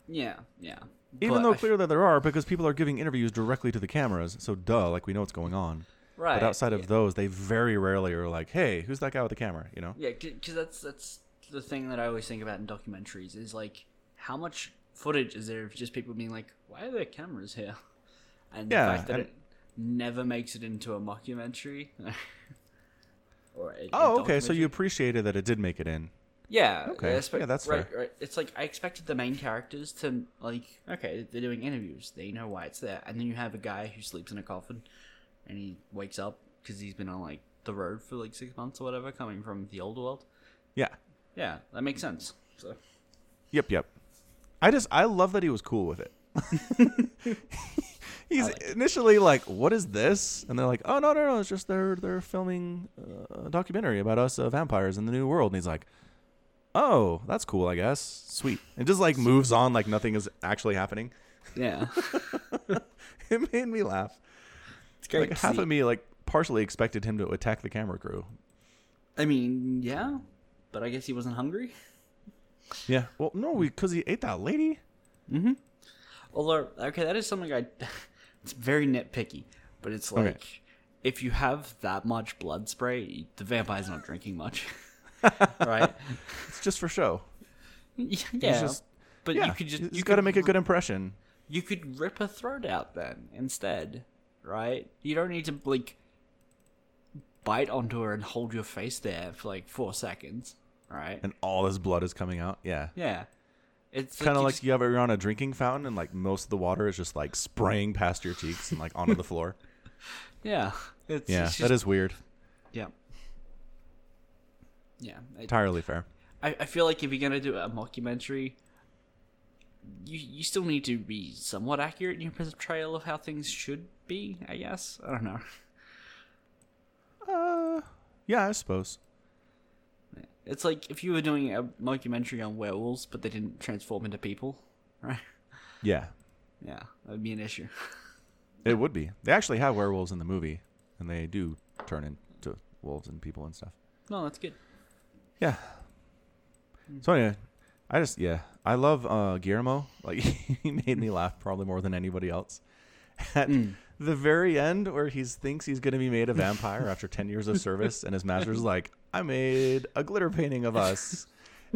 Yeah, yeah. Even But though I clear that there are because people are giving interviews directly to the cameras, so duh, like we know what's going on. right. But outside yeah. of those, they very rarely are like, "Hey, who's that guy with the camera?" You know? Yeah, because that's that's the thing that I always think about in documentaries is like how much footage is there of just people being like, "Why are there cameras here?" And Yeah, the fact that and- it never makes it into a mockumentary. or a, a Oh, okay. So you appreciated that it did make it in. Yeah Okay, expect- yeah, that's right, Right. It's like I expected the main characters to like okay, they're doing interviews, they know why it's there, and then you have a guy who sleeps in a coffin, and he wakes up because he's been on like the road for like six months or whatever, coming from the old world. Yeah. Yeah, that makes sense. So Yep, yep. I just I love that he was cool with it. He's like it. initially like, "What is this?" And they're like, "Oh no, no, no! It's just they're they're filming uh, a documentary about us uh, vampires in the new world." And he's like, "Oh, that's cool, I guess. Sweet." It just like moves on like nothing is actually happening. Yeah, It made me laugh. it's great. Like half see. of me like partially expected him to attack the camera crew. I mean, yeah, but I guess he wasn't hungry. Yeah. Well, no, because he ate that lady. Mm-hmm. Although, okay, that is something I. It's very nitpicky, but it's like Okay. if you have that much blood spray, the vampire's not drinking much, right? It's just for show. yeah, just- but yeah, you could just you got to make a good impression. you could rip her throat out then instead, right? You don't need to like bite onto her and hold your face there for like four seconds, right? And all his blood is coming out. Yeah. yeah, it's kind of you like just- you ever you're on a drinking fountain and like most of the water is just like spraying past your cheeks and like onto the floor. yeah, it's, Yeah, it's just- is weird. Yeah. It, Entirely fair. I, I feel like if you're gonna do a mockumentary, you you still need to be somewhat accurate in your portrayal of how things should be. I guess I don't know. Uh, yeah, I suppose. It's like if you were doing a mockumentary on werewolves, but they didn't transform into people, right? Yeah, Yeah, that'd be an issue. it would be. They actually have werewolves in the movie, and they do turn into wolves and people and stuff. No, that's good. Yeah. So anyway, I just yeah, I love uh Guillermo. Like he made me laugh probably more than anybody else. At Mm. the very end, where he thinks he's gonna be made a vampire after ten years of service, and his master's like, "I made a glitter painting of us,"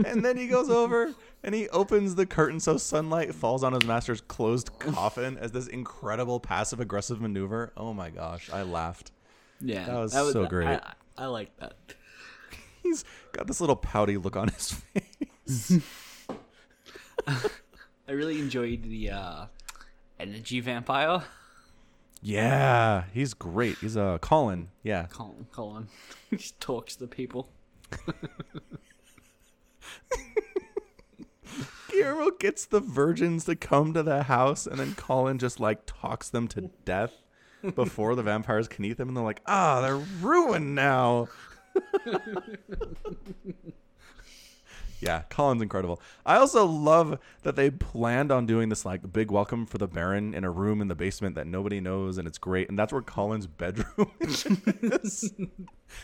and then he goes over and he opens the curtain so sunlight falls on his master's closed coffin as this incredible passive aggressive maneuver. Oh my gosh, I laughed. Yeah, That was so great. I, I like that. He's got this little pouty look on his face. I really enjoyed the uh, energy vampire. Yeah, he's great. He's a uh, Colin. Yeah, Colin, Colin, he just talks to people. Guillermo gets the virgins to come to the house, and then Colin just like talks them to death before the vampires can eat them, and they're like, "Ah, they're ruined now." yeah, Colin's incredible. I also love that they planned on doing this like big welcome for the Baron in a room in the basement that nobody knows, and it's great. And that's where Colin's bedroom is.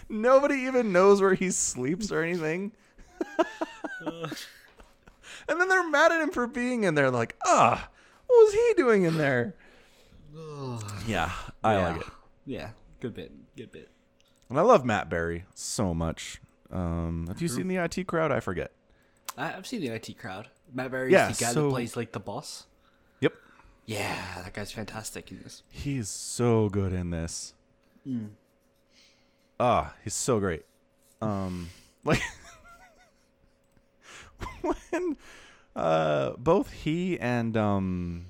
nobody even knows where he sleeps or anything. And then they're mad at him for being in there. Like, ah, what was he doing in there? yeah, I yeah. like it. Yeah, good bit, good bit. And I love Matt Berry so much. Um, have you seen the IT crowd? I forget. I, I've seen the IT crowd. Matt Berry's Yeah, the guy so- that plays like the boss. Yep. Yeah, that guy's fantastic in this. He's so good in this. Ah, he's so great. Um, like when uh both he and um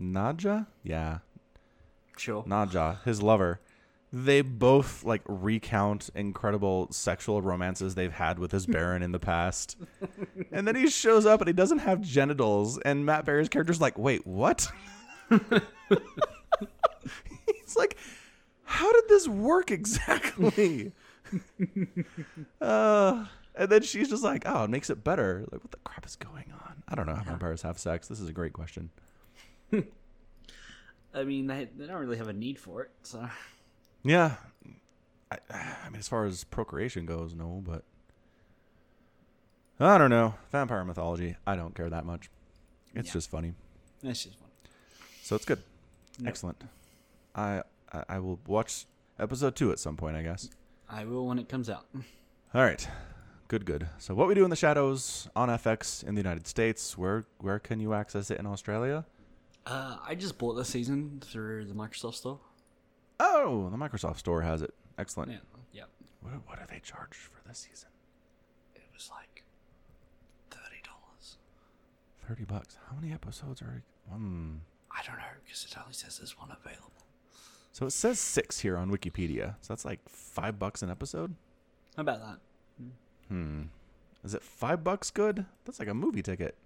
Nadja, yeah, Sure. Nadja, his lover, they both like recount incredible sexual romances they've had with his Baron in the past. And then he shows up and he doesn't have genitals, and Matt Berry's character's like, wait, what? He's like, how did this work exactly? uh, and then she's just like, oh, it makes it better. Like, what the crap is going on? I don't know how vampires have sex. This is a great question. I mean, they, they don't really have a need for it, so. Yeah. I, I mean, as far as procreation goes, no, but I don't know. Vampire mythology, I don't care that much. It's Yeah. just funny, That's just fun. so it's good. Yep. Excellent. I, I I will watch episode two at some point, I guess. I will when it comes out. All right, good, good. So, what we do in the shadows on FX in the United States. Where where can you access it in Australia? Uh, I just bought this season through the Microsoft Store. Oh, the Microsoft Store has it. Excellent. Yeah, yeah. What, what do they charge for this season? It was like thirty dollars. Thirty bucks. How many episodes are? Hmm. I don't know because it only says there's one available. So it says six here on Wikipedia. So that's like five bucks an episode. How about that? Hmm. Is it five bucks good? That's like a movie ticket.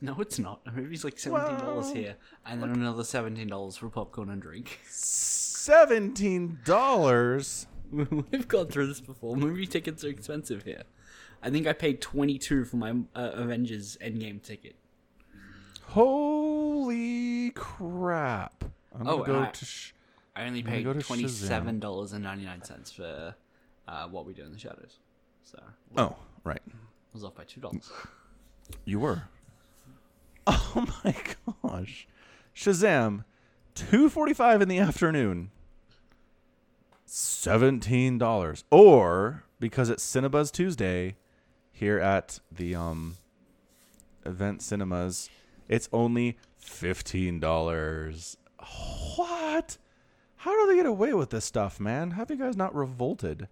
No, it's not. A movie's like seventeen dollars Well, here, and then another seventeen dollars for popcorn and drink. Seventeen dollars. We've gone through this before. Movie tickets are expensive here. I think I paid twenty two for my uh, Avengers Endgame ticket. Holy crap! I'm Oh, gonna go I- to. Sh- I only gonna paid go to twenty seven dollars and ninety nine cents for uh, what we do in the shadows. So I oh, right. was off by two dollars. You were. Oh my gosh. Shazam, 2:45 in the afternoon. $17 or because it's Cinebuzz Tuesday here at the um event cinemas, it's only $15. What? How do they get away with this stuff, man? Have you guys not revolted?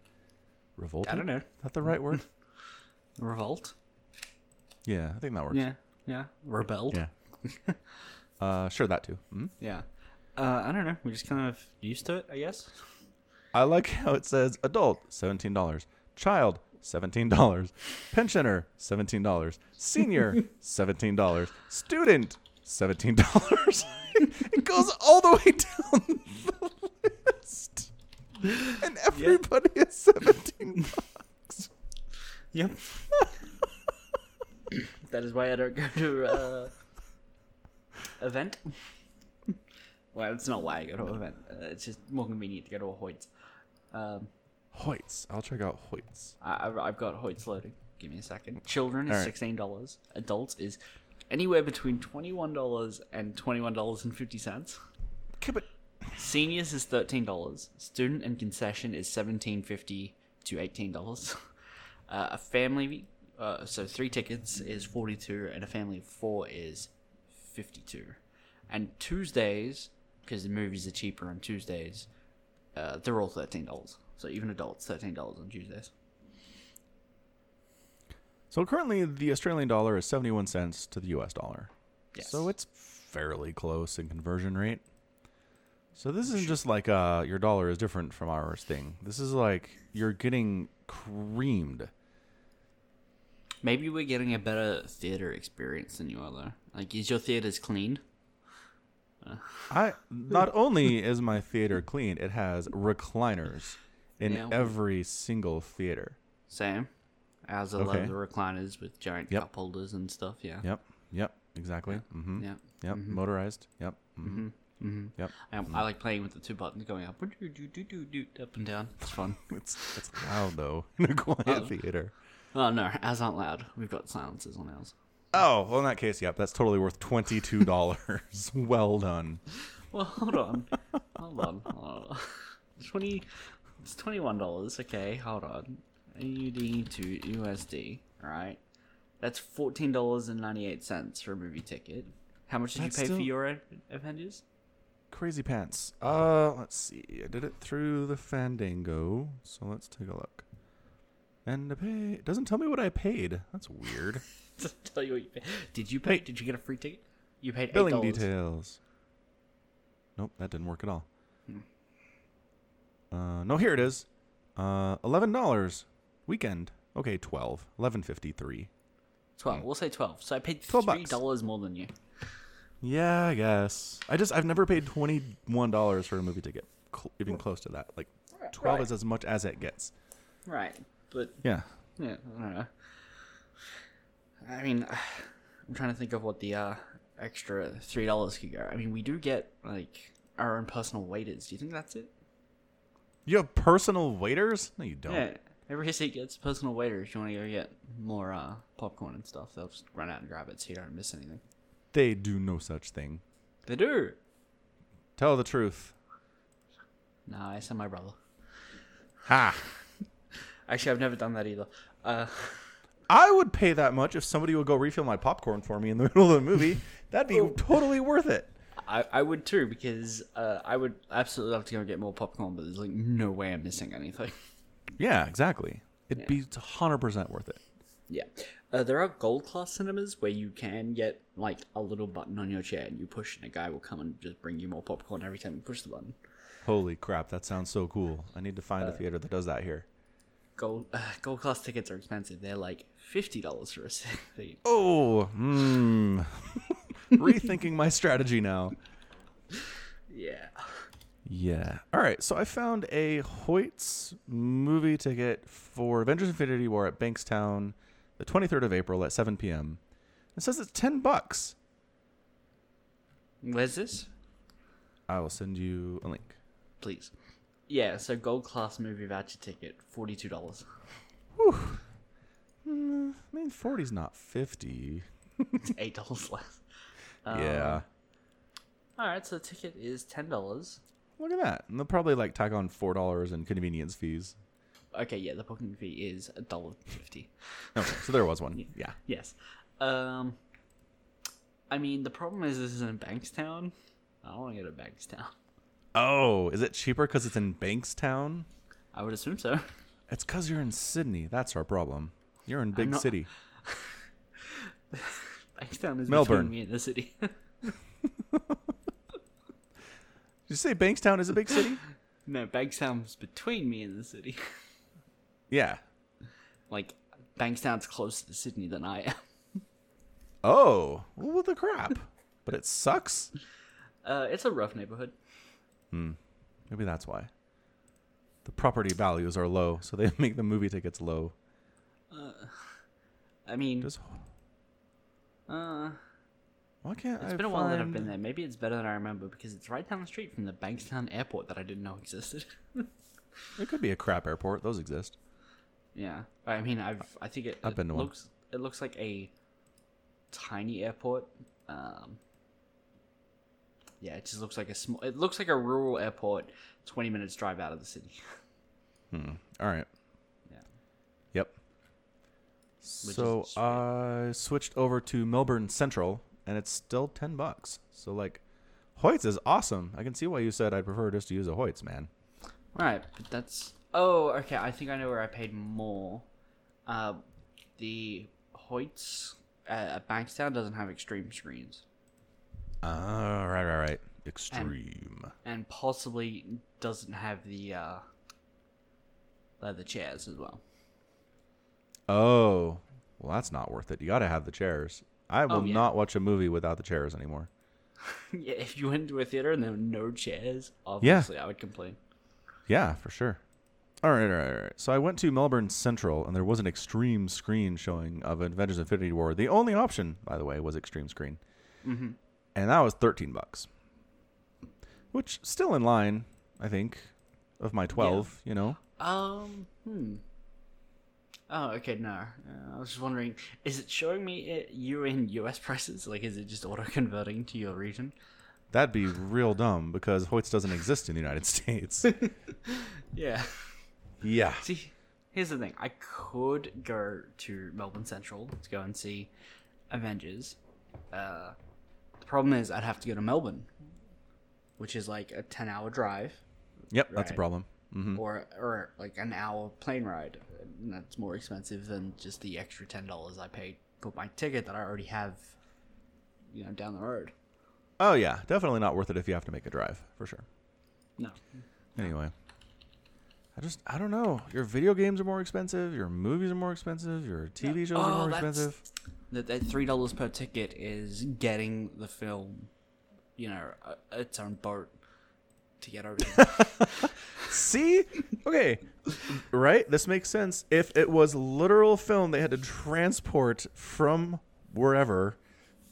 Revolted? I don't know. Is that the right word? Revolt. yeah, I think that works. Yeah, yeah. Rebelled. Yeah. uh, sure, that too. Hmm? Yeah. Uh, I don't know. We're just kind of used to it, I guess. I like how it says adult seventeen dollars, child seventeen dollars, pensioner seventeen dollars, senior seventeen dollars, student seventeen dollars. it goes all the way down the list, and everybody is seventeen bucks. Yep. That is why I don't go to uh, event. well, it's not why I go to an event. Uh, it's just more convenient to go to a Hoyts. Um, Hoyts. I'll check out Hoyts. I, I've, I've got Hoyts loading. Give me a second. Children is Alright. sixteen dollars. Adults is anywhere between twenty one dollars and twenty one dollars and fifty cents. Okay, but Seniors is thirteen dollars. Student and concession is seventeen fifty to eighteen dollars. Uh, a family, uh, so three tickets is forty two, and a family of four is fifty two. And Tuesdays, because the movies are cheaper on Tuesdays, uh, they're all thirteen dollars. So even adults, thirteen dollars on Tuesdays. so currently the Australian dollar is seventy-one cents to the U.S. dollar. Yes. So it's fairly close in conversion rate. So this isn't just like uh your dollar is different from ours thing. This is like you're getting creamed. Maybe we're getting a better theater experience than you are, though. Like, is your theaters cleaned? I not only is my theater clean, it has recliners in Yeah. every single theater. Same. As a lot Okay. of the recliners with giant Yep. cup holders and stuff. Yeah. Yep. Yep. Exactly. Mm-hmm. Yeah. Yep. Motorized. Yep. Mm-hmm. Mm-hmm. Yep. I, I like playing with the two buttons going up, up and down. It's fun. It's it's loud though in a quiet Oh. theater. Oh no, ours aren't loud. We've got silencers on ours. Oh, well in that case, yep, that's totally worth twenty two dollars. well done. Well, hold on, hold on, hold on. Twenty, it's twenty one dollars. Okay, hold on. AUD to USD. All right, that's fourteen dollars and ninety eight cents for a movie ticket. How much did That's you pay still- for your Avengers? Crazy pants. Uh, let's see. I did it through the Fandango, so let's take a look. And I pay. It doesn't tell me what I paid. That's weird. Doesn't tell you what you paid. Did you pay? Did you get a free ticket? You paid eight Billing details. Nope, that didn't work at all. Hmm. Uh, no, here it is. Uh, eleven dollars. Weekend. Okay, twelve. Eleven fifty three. Twelve. We'll say twelve. So I paid 12 three bucks. dollars more than you. Yeah, I guess. I just I've never paid twenty one dollars for a movie ticket. Cl- even close to that. Like twelve Right. is as much as it gets. Right, but Yeah. yeah, I don't know. I mean, I'm trying to think of what the uh, extra three dollars could go. I mean, we do get like our own personal waiters. Do you think that's it? You have personal waiters? No, you don't. Yeah. Every seat gets a personal waiter. If you want to go get more uh, popcorn and stuff, they'll just run out and grab it so you don't miss anything. They do no such thing. They do. Tell the truth. No, I send my brother. Ha! Actually, I've never done that either. Uh, I would pay that much if somebody would go refill my popcorn for me in the middle of the movie. That'd be totally worth it. I, I would too because uh, I would absolutely love to go get more popcorn, but there's like no way I'm missing anything. Yeah, exactly. It'd Yeah. be 100% worth it. Yeah, uh, there are gold class cinemas where you can get like a little button on your chair and you push, and a guy will come and just bring you more popcorn every time you push the button. Holy crap, that sounds so cool. I need to find a theater that does that here. Gold uh, gold class tickets are expensive. They're like fifty dollars for a seat. Oh, hmm. Rethinking my strategy now. Yeah. Yeah. All right. So I found a Hoyt's movie ticket for Avengers Infinity War at Bankstown the 23rd of April at 7 p.m. It says it's 10 bucks. Where's this? I will send you a link. Please. Yeah, so gold class movie voucher ticket, forty two dollars. Mm, I mean, 40's not 50. Eight dollars less. yeah. Alright, so the ticket is ten dollars. Look at that. And they'll probably like tack on $4 in convenience fees. Okay, yeah, the booking fee is a dollar fifty. Okay. So there was one. Yeah. Yes. Um I mean the problem is this is in Bankstown. I don't want to go to Bankstown. Oh, is it cheaper because it's in Bankstown? I would assume so. It's because you're in Sydney. That's our problem. You're in big not- city. Bankstown is Melbourne. between me and the city. Did you say Bankstown is a big city? no, Bankstown's between me and the city. yeah. like Bankstown's closer to Sydney than I am. Oh, what the crap? but it sucks. Uh, it's a rough neighborhood. Maybe that's why. The property values are low, so they make the movie tickets low. I mean, Does uh, why can't it's I been a while that I've been there. Maybe it's better than I remember because it's right down the street from the Bankstown airport that I didn't know existed. It could be a crap airport. Those exist. yeah, I mean, I've I think it, I've it been to one. looks it looks like a tiny airport. Um, yeah, it just looks like a small. It looks like a rural airport, twenty minutes drive out of the city. Hmm. All right. Yeah. Yep. Which so. I switched over to Melbourne Central, and it's still ten bucks. So like, Hoyts is awesome. I can see why you said I'd prefer just to use a Hoyts, man. Right, but that's. Oh, okay. I think I know where I paid more. Uh, the Hoyts uh, at Bankstown doesn't have extreme screens, Ah, right, right, right. Extreme. and possibly doesn't have the uh, leather chairs as well. Oh, well, that's not worth it. You got to have the chairs. I will Oh, yeah. not watch a movie without the chairs anymore. yeah, if you went to a theater and there were no chairs, obviously I would complain. Yeah, for sure. All right, all right, all right. So I went to Melbourne Central, and there was an extreme screen showing of Avengers: Infinity War. The only option, by the way, was extreme screen, Mm-hmm. And that was thirteen bucks, which still in line, I think, of my twelve. You know, Um. Hmm. Oh, okay. No, uh, I was just wondering: is it showing me uh, you in U.S. prices? Like, is it just auto converting to your region? that'd be real dumb because Hoyts doesn't exist in the United States. Yeah. yeah. See, here's the thing: I could go to Melbourne Central to go and see Avengers. Uh, the problem is I'd have to go to Melbourne, which is like a ten-hour drive, Yep, that's a problem. hmm or or like an hour plane ride. And that's more expensive than just the extra ten dollars I paid for my ticket that I already have, you know, down the road. Oh yeah, definitely not worth it if you have to make a drive for sure. No, Anyway, I just I don't know. Your video games are more expensive. Your movies are more expensive. Your TV shows are Oh, more expensive. That that three dollars per ticket is getting the film, you know, uh, its own boat to get over. here. See, okay, right? This makes sense. If it was literal film, they had to transport from wherever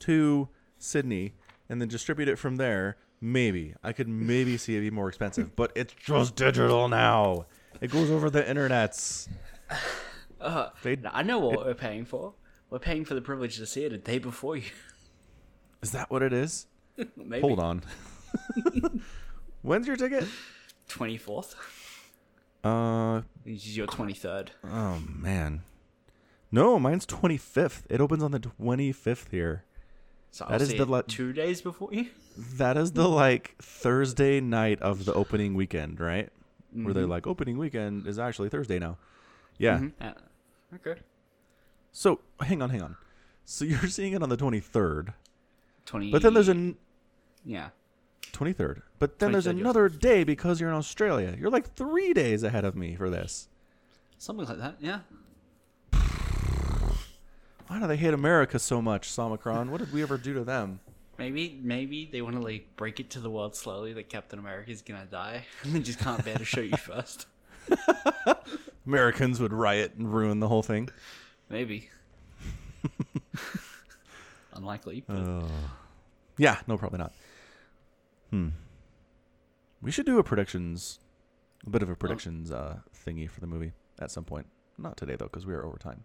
to Sydney and then distribute it from there. Maybe I could maybe see it be more expensive, but it's just digital now. It goes over the internets. uh, They- I know what we're paying for. We're paying for the privilege to see it a day before you. Is that what it is? Maybe. Hold on. When's your ticket? Twenty fourth. Uh This is your twenty third. oh man. No, mine's 25th. It opens on the 25th here. So That I'll is see the le- two days before you. That is the like Thursday night of the opening weekend, right? Where they're like opening weekend is actually Thursday now. Yeah. Mhm. Uh, okay. So, hang on, hang on. So you're seeing it on the 23rd. Twenty. But then there's a n- yeah. 23rd. But then there's 23rd, yes. another day because you're in Australia. You're like 3 days ahead of me for this. Something like that, yeah. Why do they hate America so much, Somicron? What did we ever do to them? Maybe maybe they want to like break it to the world slowly that Captain America is gonna die, and they just can't bear to show you first. Americans would riot and ruin the whole thing. Maybe. Unlikely. But Uh, yeah, no, probably not. Hmm. We should do a predictions, a bit of a predictions uh, thingy for the movie at some point. Not today though, because we are over time.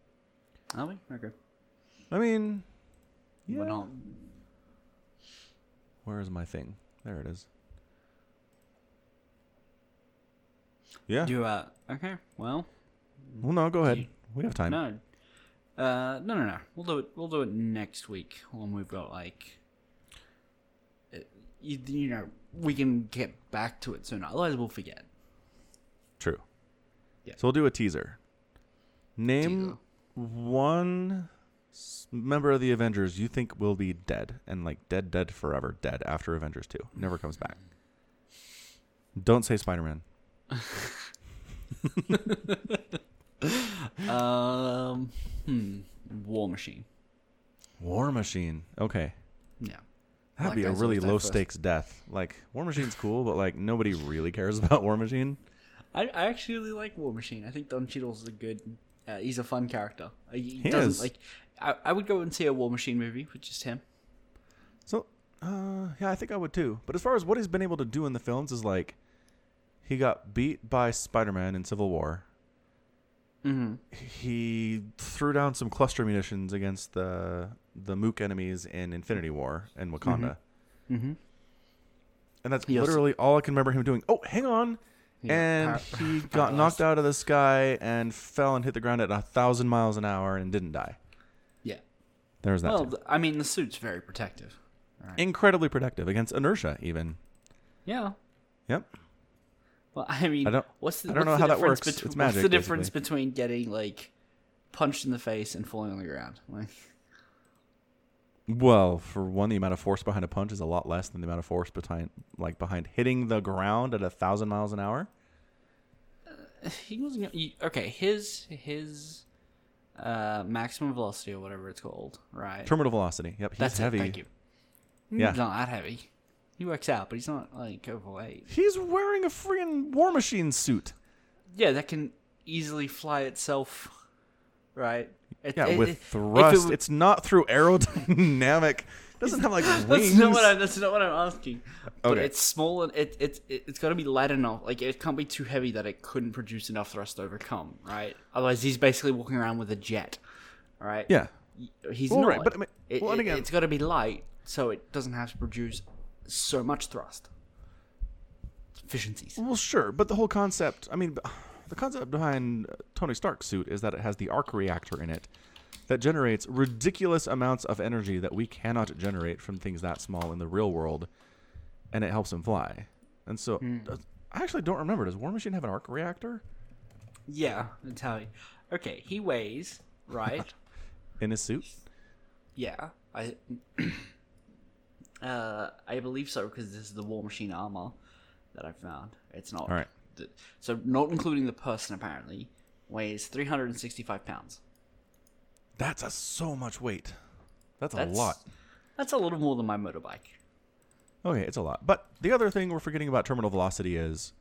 are we? Okay. I mean, yeah. We're not. Where is my thing? There it is. Yeah. Do uh. Okay. Well. well, no, go ahead. you- we have time. No. Uh. No. No. No. We'll do it. We'll do it next week when we've got like. uh, You, you know, we can get back to it sooner. Otherwise, we'll forget. True. Yeah. So we'll do a teaser. Name one member of the Avengers you think will be dead and like dead, dead forever, dead after Avengers two, never comes back. Don't say Spider Man. Um. Hmm. War Machine. War Machine. Okay, Yeah. that'd Black be a guy's really always low first. stakes death. Like War Machine's cool, but like nobody really cares about War Machine. I, I actually really like War Machine. I think Don Cheadle's a good. Uh, he's a fun character. Uh, He, He doesn't is. like. I, I would go and see a War Machine movie with just him. So, uh, yeah, I think I would too. But as far as what he's been able to do in the films is like, he got beat by Spider Man in Civil War. Mm-hmm. he threw down some cluster munitions against the the Mook enemies in Infinity War and Wakanda, Mm-hmm. and that's Yes. literally all I can remember him doing. Oh, hang on! and he got knocked out of the sky and fell and hit the ground at a thousand miles an hour and didn't die. Yeah. There's that. Well, too. I mean, the suit's very protective. Right. Incredibly protective against inertia, even. yeah. Yep. Well, I mean, I don't- what's the, I don't what's know how that difference works. betw- It's what's magic, the difference basically. between getting like punched in the face and falling on the ground? Like, Well, for one, the amount of force behind a punch is a lot less than the amount of force behind, like behind hitting the ground at a thousand miles an hour. he wasn't gonna- you- okay. His his uh, maximum velocity or whatever it's called, right? Terminal velocity. Yep, he's That's heavy. It, thank you. Yeah. He's not that heavy. He works out, but he's not like overweight. He's wearing a freaking War Machine suit. Yeah, that can easily fly itself, right? It- Yeah, it- with it- thrust. w- it's not through aerodynamic. It doesn't have like wings. That's not what I'm. That's not what I'm asking. But Okay. it's small and it it, it it's got to be light enough. Like it can't be too heavy that it couldn't produce enough thrust to overcome. Right. Otherwise, he's basically walking around with a jet. Right. yeah. He's Well, not. right, but I mean- well, it- again- it's got to be light, so it doesn't have to produce so much thrust. Efficiencies. Well, sure, but the whole concept. I mean, the concept behind uh, Tony Stark's suit is that it has the arc reactor in it that generates ridiculous amounts of energy that we cannot generate from things that small in the real world, and it helps him fly. And so, does- I actually don't remember. Does War Machine have an arc reactor Yeah, that's how he. Okay, he weighs right. in his suit? Yeah, I. uh, I believe so because this is the War Machine armor that I found. It's not. All right. th- So not including the person apparently weighs three hundred and sixty-five pounds. That's a, so much weight. That's, That's a lot. That's a little more than my motorbike. Okay, it's a lot. But the other thing we're forgetting about terminal velocity is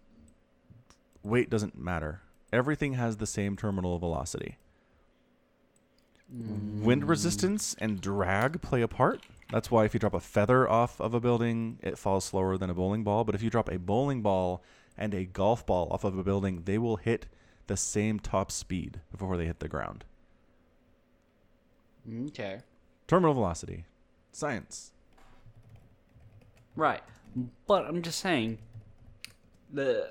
weight doesn't matter. Everything has the same terminal velocity. Wind resistance and drag play a part. That's why if you drop a feather off of a building, it falls slower than a bowling ball. But if you drop a bowling ball and a golf ball off of a building, they will hit the same top speed before they hit the ground. Okay. Terminal velocity. Science. Right, but I'm just saying, the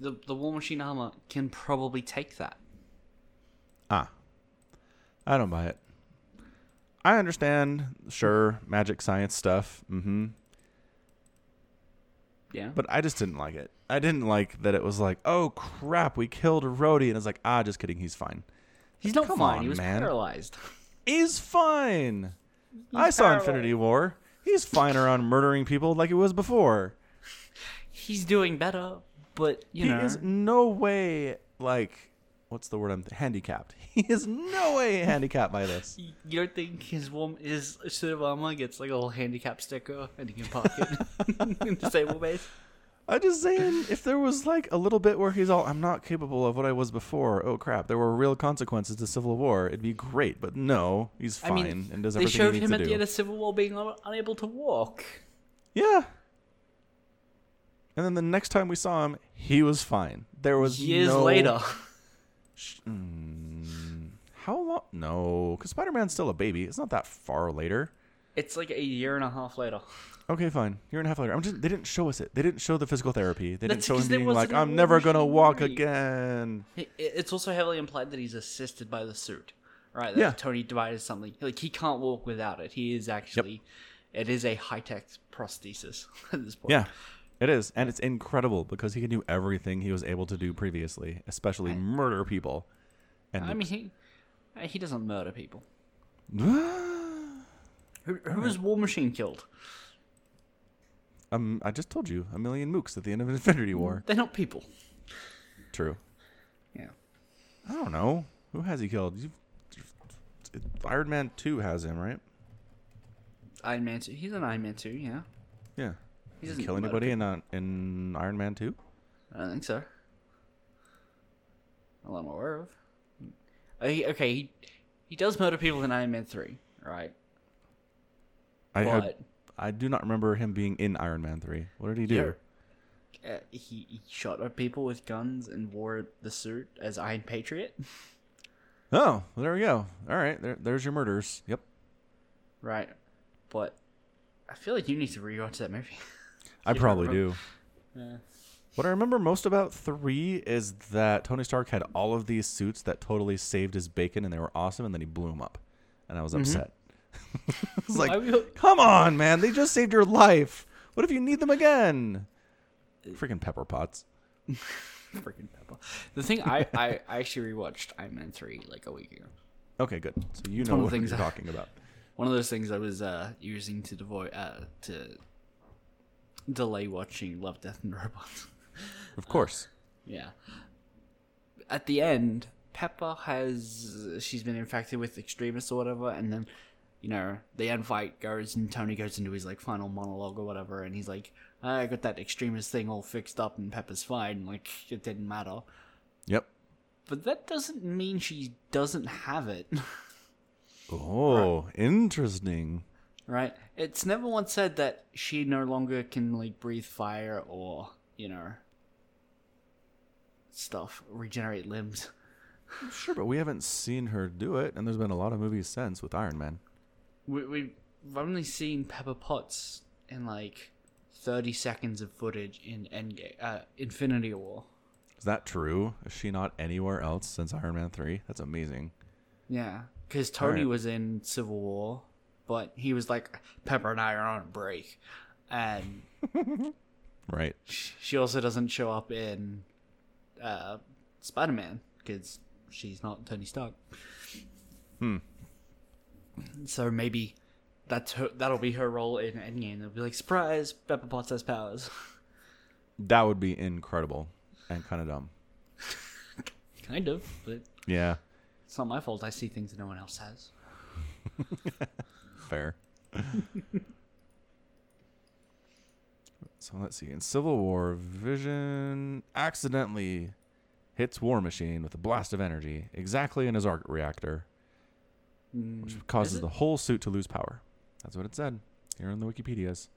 the the War Machine armor can probably take that. Ah. I don't buy it. I understand, sure, magic science stuff. Mm-hmm. Yeah. But I just didn't like it. I didn't like that it was like, oh crap, we killed Rhodey, and it's like, ah, just kidding, he's fine. He's not Come fine. on, he was man. paralyzed. He's fine. I saw paralyzed. Infinity War. He's finer on murdering people like he was before. He's doing better, but you he know. is no way like what's the word I'm handicapped. He is no way handicapped by this. You don't think his warm his suit of armor gets like a little handicap sticker and he can park it in disabled base? I'm just saying, if there was like a little bit where he's all, I'm not capable of what I was before. Oh crap, there were real consequences to Civil War. It'd be great, but no, he's I fine mean, and does they everything showed he needs him to at do. the end of Civil War being unable to walk. yeah. And then the next time we saw him, he was fine. There was Years no- later. Mm, how long? No, because Spider-Man's still a baby. It's not that far later. It's like a year and a half later. Okay, fine. Year and a half later. I'm just. They didn't show us it. They didn't show the physical therapy. They didn't That's show him there being like, wasn't "I'm never gonna walk again." It- It's also heavily implied that he's assisted by the suit, right? That Yeah. Tony divided something. Like he can't walk without it. He is actually, it is a high tech prosthesis at this point. Yeah, it is, and it's incredible because he can do everything he was able to do previously, especially murder people. And I mean, he he doesn't murder people. Who, who was War Machine killed? um, I just told you a million mooks at the end of Infinity War. They're not people. True. Yeah. I don't know who has he killed. You've, Iron Man Two has him, right? Iron Man two. He's an Iron Man two. Yeah. Yeah. He Does doesn't kill anybody in uh, in Iron Man Two? I don't think so. All I'm aware of. Uh, he, okay, he he does murder people in Iron Man three, right? I I, But I do not remember him being in Iron Man Three. What did he do? uh, he, he shot at people with guns and wore the suit as Iron Patriot. Oh, well, there we go. All right, there, there's your murders. Yep. Right. But I feel like you need to rewatch that movie. I probably bro. do. Yeah. What I remember most about three is that Tony Stark had all of these suits that totally saved his bacon and they were awesome, and then he blew them up, and I was upset. it's like, I will- come on, man! They just saved your life. What if you need them again? Freaking Pepper Potts. Freaking pepper. The thing I, I, I actually rewatched Iron Man 3 like a week ago. Okay, good. So you know the what things you're I- talking about. One of those things I was uh, using to devoid uh, to delay watching Love, Death, and Robots. Of course. Uh, yeah. At the end, Pepper has she's been infected with extremists or whatever, and then you know the end fight goes and Tony goes into his like final monologue or whatever, and he's like, ah, "I got that extremist thing all fixed up, and Pepper's fine. Like it didn't matter." Yep. But that doesn't mean she doesn't have it, Oh, interesting. Right? It's never once said that she no longer can like breathe fire or you know stuff, regenerate limbs. Sure, but we haven't seen her do it, and there's been a lot of movies since with Iron Man. We, we've only seen Pepper Potts in like 30 seconds of footage in Endgame, uh, Infinity War. Is that true? Is she not anywhere else since Iron Man 3? That's amazing. Yeah, because Tony Alright. was in Civil War, but he was like, Pepper and I are on a break. And Right. she also doesn't show up in uh, Spider Man because she's not Tony Stark. Hmm. So maybe that's her, that'll be her role in Endgame. They'll be like, surprise, Pepper Potts has powers. That would be incredible and kind of dumb. kind of, but Yeah, it's not my fault. I see things that no one else has. fair. so let's see. In Civil War, Vision accidentally hits War Machine with a blast of energy exactly in his arc reactor, which causes the whole suit to lose power. That's what it said here in the Wikipedia's.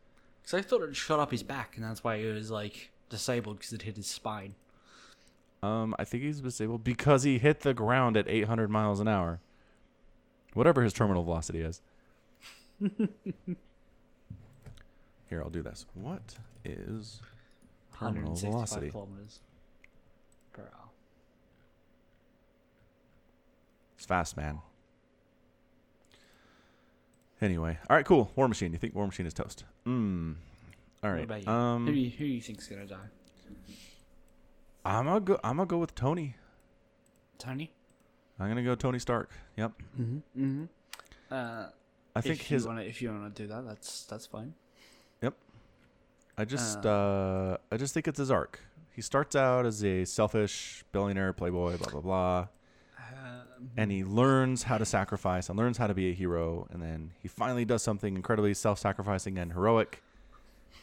Because I thought it shot up his back, and that's why he was like disabled because it hit his spine. Um, I think he's disabled because he hit the ground at 800 miles an hour. Whatever his terminal velocity is. Here, I'll do this. What is terminal velocity? kilometers per hour. It's fast, man. Anyway, all right, cool. War Machine. You think War Machine is toast? Hmm. All right. What about you? Um, who, do you, who do you think's gonna die? I'm gonna go. I'm gonna go with Tony. Tony. I'm gonna go Tony Stark. Yep. Mm-hmm. Mm-hmm. Uh, I think if his. you wanna, if you wanna do that, that's that's fine. Yep. I just. Uh, I just think it's his arc. he starts out as a selfish billionaire playboy, blah blah blah, Um, and he learns how to sacrifice and learns how to be a hero, and then he finally does something incredibly self-sacrificing and heroic,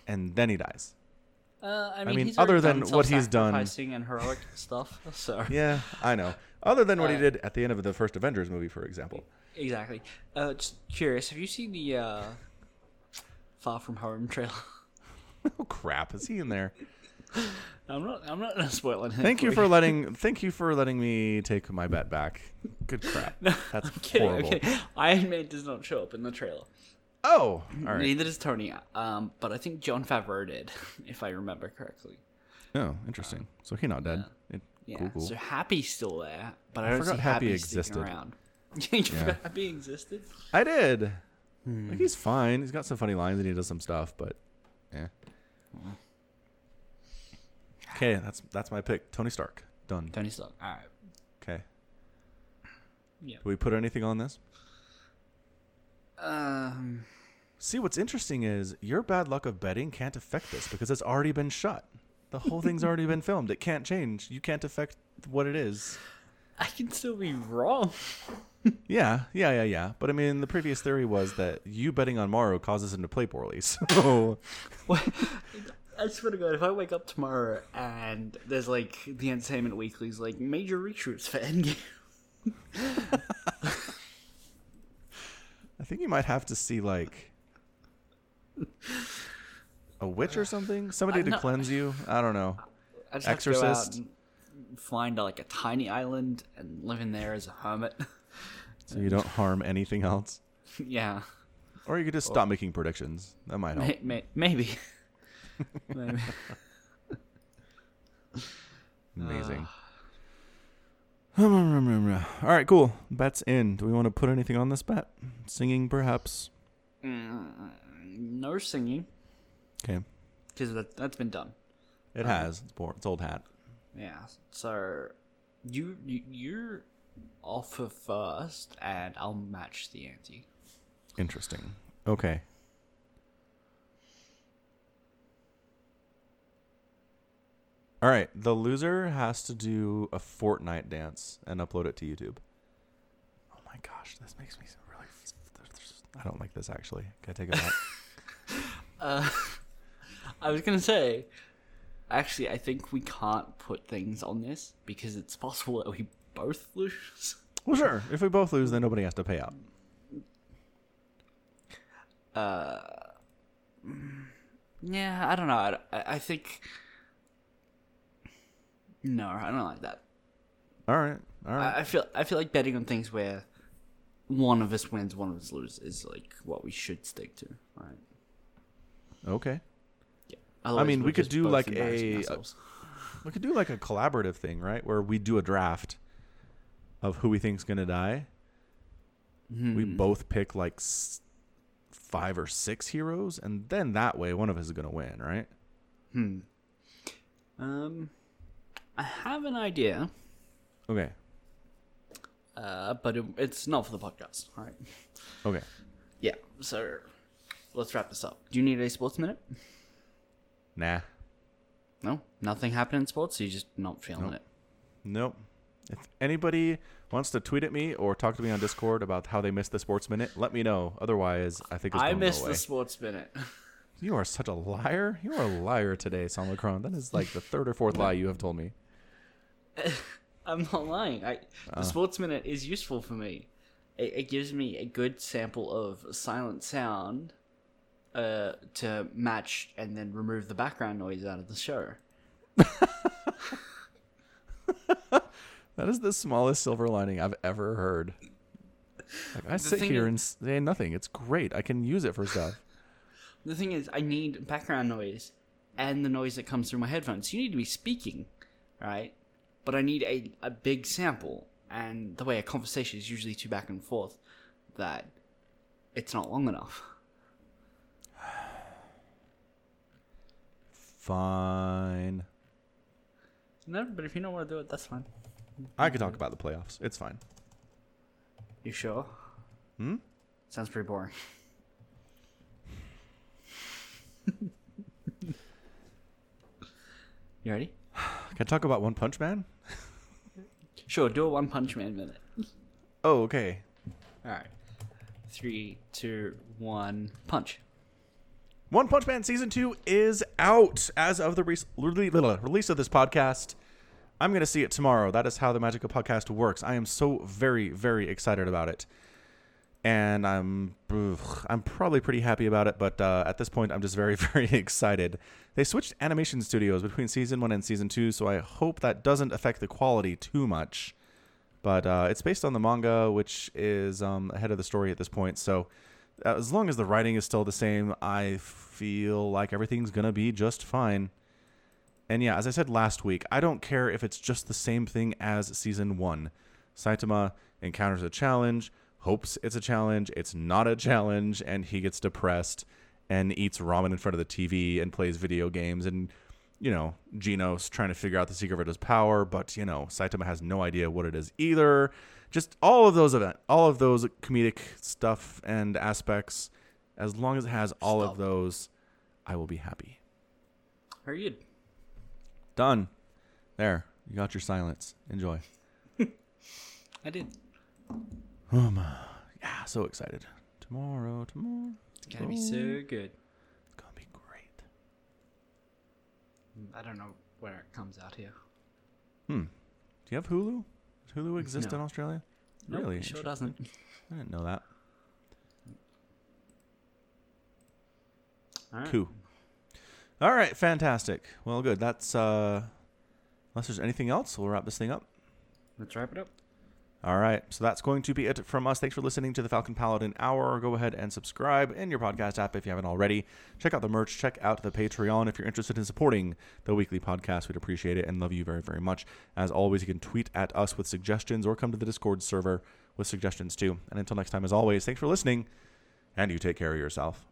and then he dies. uh, I mean, mean, other than what he's done- and heroic stuff. So Yeah, I know. Other than what he Uh, did at the end of the first Avengers movie, for example. Exactly. Uh, just curious, have you seen the uh, Far From Home trailer? oh crap! Is he in there? I'm not. I'm not gonna spoil anything. Thank you for letting. Thank you for letting me take my bet back. Good crap. no, That's I'm kidding. horrible. Okay, Iron Man does not show up in the trailer. Oh, all right. Neither does Tony. Um, but I think Jon Favreau did, if I remember correctly. Oh, interesting. So he not dead. It- Yeah. Cool, cool. So Happy's still there, but I, I don't forgot see Happy Happy, existed. around. You forgot Happy existed? I did. Like he's fine. He's got some funny lines and he does some stuff, but yeah. Okay, that's that's my pick. Tony Stark. Done. Tony Stark. All right. Okay. Yeah. Do we put anything on this? Um. See, what's interesting is your bad luck of betting can't affect this because it's already been shot. The whole thing's already been filmed. It can't change. You can't affect what it is. I can still be wrong. Yeah, yeah, yeah, yeah. But I mean, the previous theory was that you betting on Morrow causes him to play poorly. So What? I swear to God, if I wake up tomorrow and there's like the Entertainment Weekly's like major reshoots for Endgame, I think you might have to see like a witch or something. Somebody to cleanse you. I don't know. I just have to go out Exorcist. and find like a tiny island and live in there as a hermit. So you don't harm anything else. yeah, Or you could just stop making predictions. That might help. may, may, maybe. maybe. Amazing. All right, cool. Bet's in. Do we want to put anything on this bet? Singing, perhaps. Mm, no singing Okay. because that that's been done. It has. It's, boring. it's old hat. Yeah. So you, you you're offer first, and I'll match the ante. Interesting. Okay. All right. The loser has to do a Fortnite dance and upload it to YouTube. Oh my gosh, this makes me really. I don't like this actually. Can I take it back? Uh, I was gonna say, actually, I think we can't put things on this because it's possible that we both lose. well, sure. If we both lose, then nobody has to pay out. Uh, yeah, I don't know. I, I I think no, I don't like that. All right. All right. I, I feel I feel like betting on things where one of us wins, one of us loses is like what we should stick to, right? okay. Yeah. Otherwise, mean, we're could do like embarrassing a- We could do like a collaborative thing, right? Where we do a draft of who we think's gonna die. We Hmm. both pick like s- five or six heroes, and then that way one of us is gonna win, right? Hmm. Um, I have an idea, Okay. uh, but it, it's not for the podcast. All right. Okay. Yeah. So let's wrap this up. Do you need a sports minute? Nah. No, nothing happened in sports. So you're just not feeling it. Nope. If anybody wants to tweet at me or talk to me on Discord about how they missed the sports minute, let me know. Otherwise, I think it's I missed away. the sports minute. You are such a liar. You are a liar today, Somicron. That is like the third or fourth lie you have told me. I'm not lying. I, the sports minute is useful for me. It, it gives me a good sample of silent sound uh, to match and then remove the background noise out of the show. That is the smallest silver lining I've ever heard. Like, I sit thing here is- and say nothing. It's great. I can use it for stuff. The thing is, I need background noise and the noise that comes through my headphones. You need to be speaking, right? But I need a, a big sample, and the way a conversation is usually too back and forth, that it's not long enough. Fine. No, but if you don't want to do it, that's fine. I could talk about the playoffs. It's fine. You sure? Hmm? Sounds pretty boring. you ready? Can I talk about One Punch Man? Sure, do a One Punch Man minute. Oh, okay. All right. Three, two, one, punch. One Punch Man season two is out as of the re- rele- release of this podcast. I'm going to see it tomorrow. That is how the Magical Podcast works. I am so very, very excited about it, and I'm ugh, I'm probably pretty happy about it. But uh, at this point, I'm just very, very excited. They switched animation studios between season one and season two, so I hope that doesn't affect the quality too much. But uh, it's based on the manga, which is um, ahead of the story at this point. So as long as the writing is still the same, I feel like everything's gonna be just fine. And yeah, as I said last week, I don't care if it's just the same thing as season one. Saitama encounters a challenge, hopes it's a challenge, it's not a challenge, and he gets depressed and eats ramen in front of the TV and plays video games and you know, Genos trying to figure out the secret of his power, but you know, Saitama has no idea what it is either. Just all of those event, all of those comedic stuff and aspects, as long as it has all Stop. of those, I will be happy. Very good. Done. There, you got your silence. Enjoy. I did. Um, yeah, so excited. Tomorrow, tomorrow, It's gonna be so good. it's gonna be great. I don't know where it comes out here. Hmm. Do you have Hulu? Does Hulu exist No. in Australia? Nope, really? it sure doesn't. I didn't know that. All right. Cool. All right, fantastic. Well, good. That's uh unless there's anything else, we'll wrap this thing up. Let's wrap it up. All right, so that's going to be it from us. Thanks for listening to the Falcon Paladin Hour. Go ahead and subscribe in your podcast app if you haven't already. Check out the merch. Check out the Patreon if you're interested in supporting the weekly podcast. We'd appreciate it and love you very, very much. As always, you can tweet at us with suggestions or come to the Discord server with suggestions too. And until next time, as always, thanks for listening, and you take care of yourself.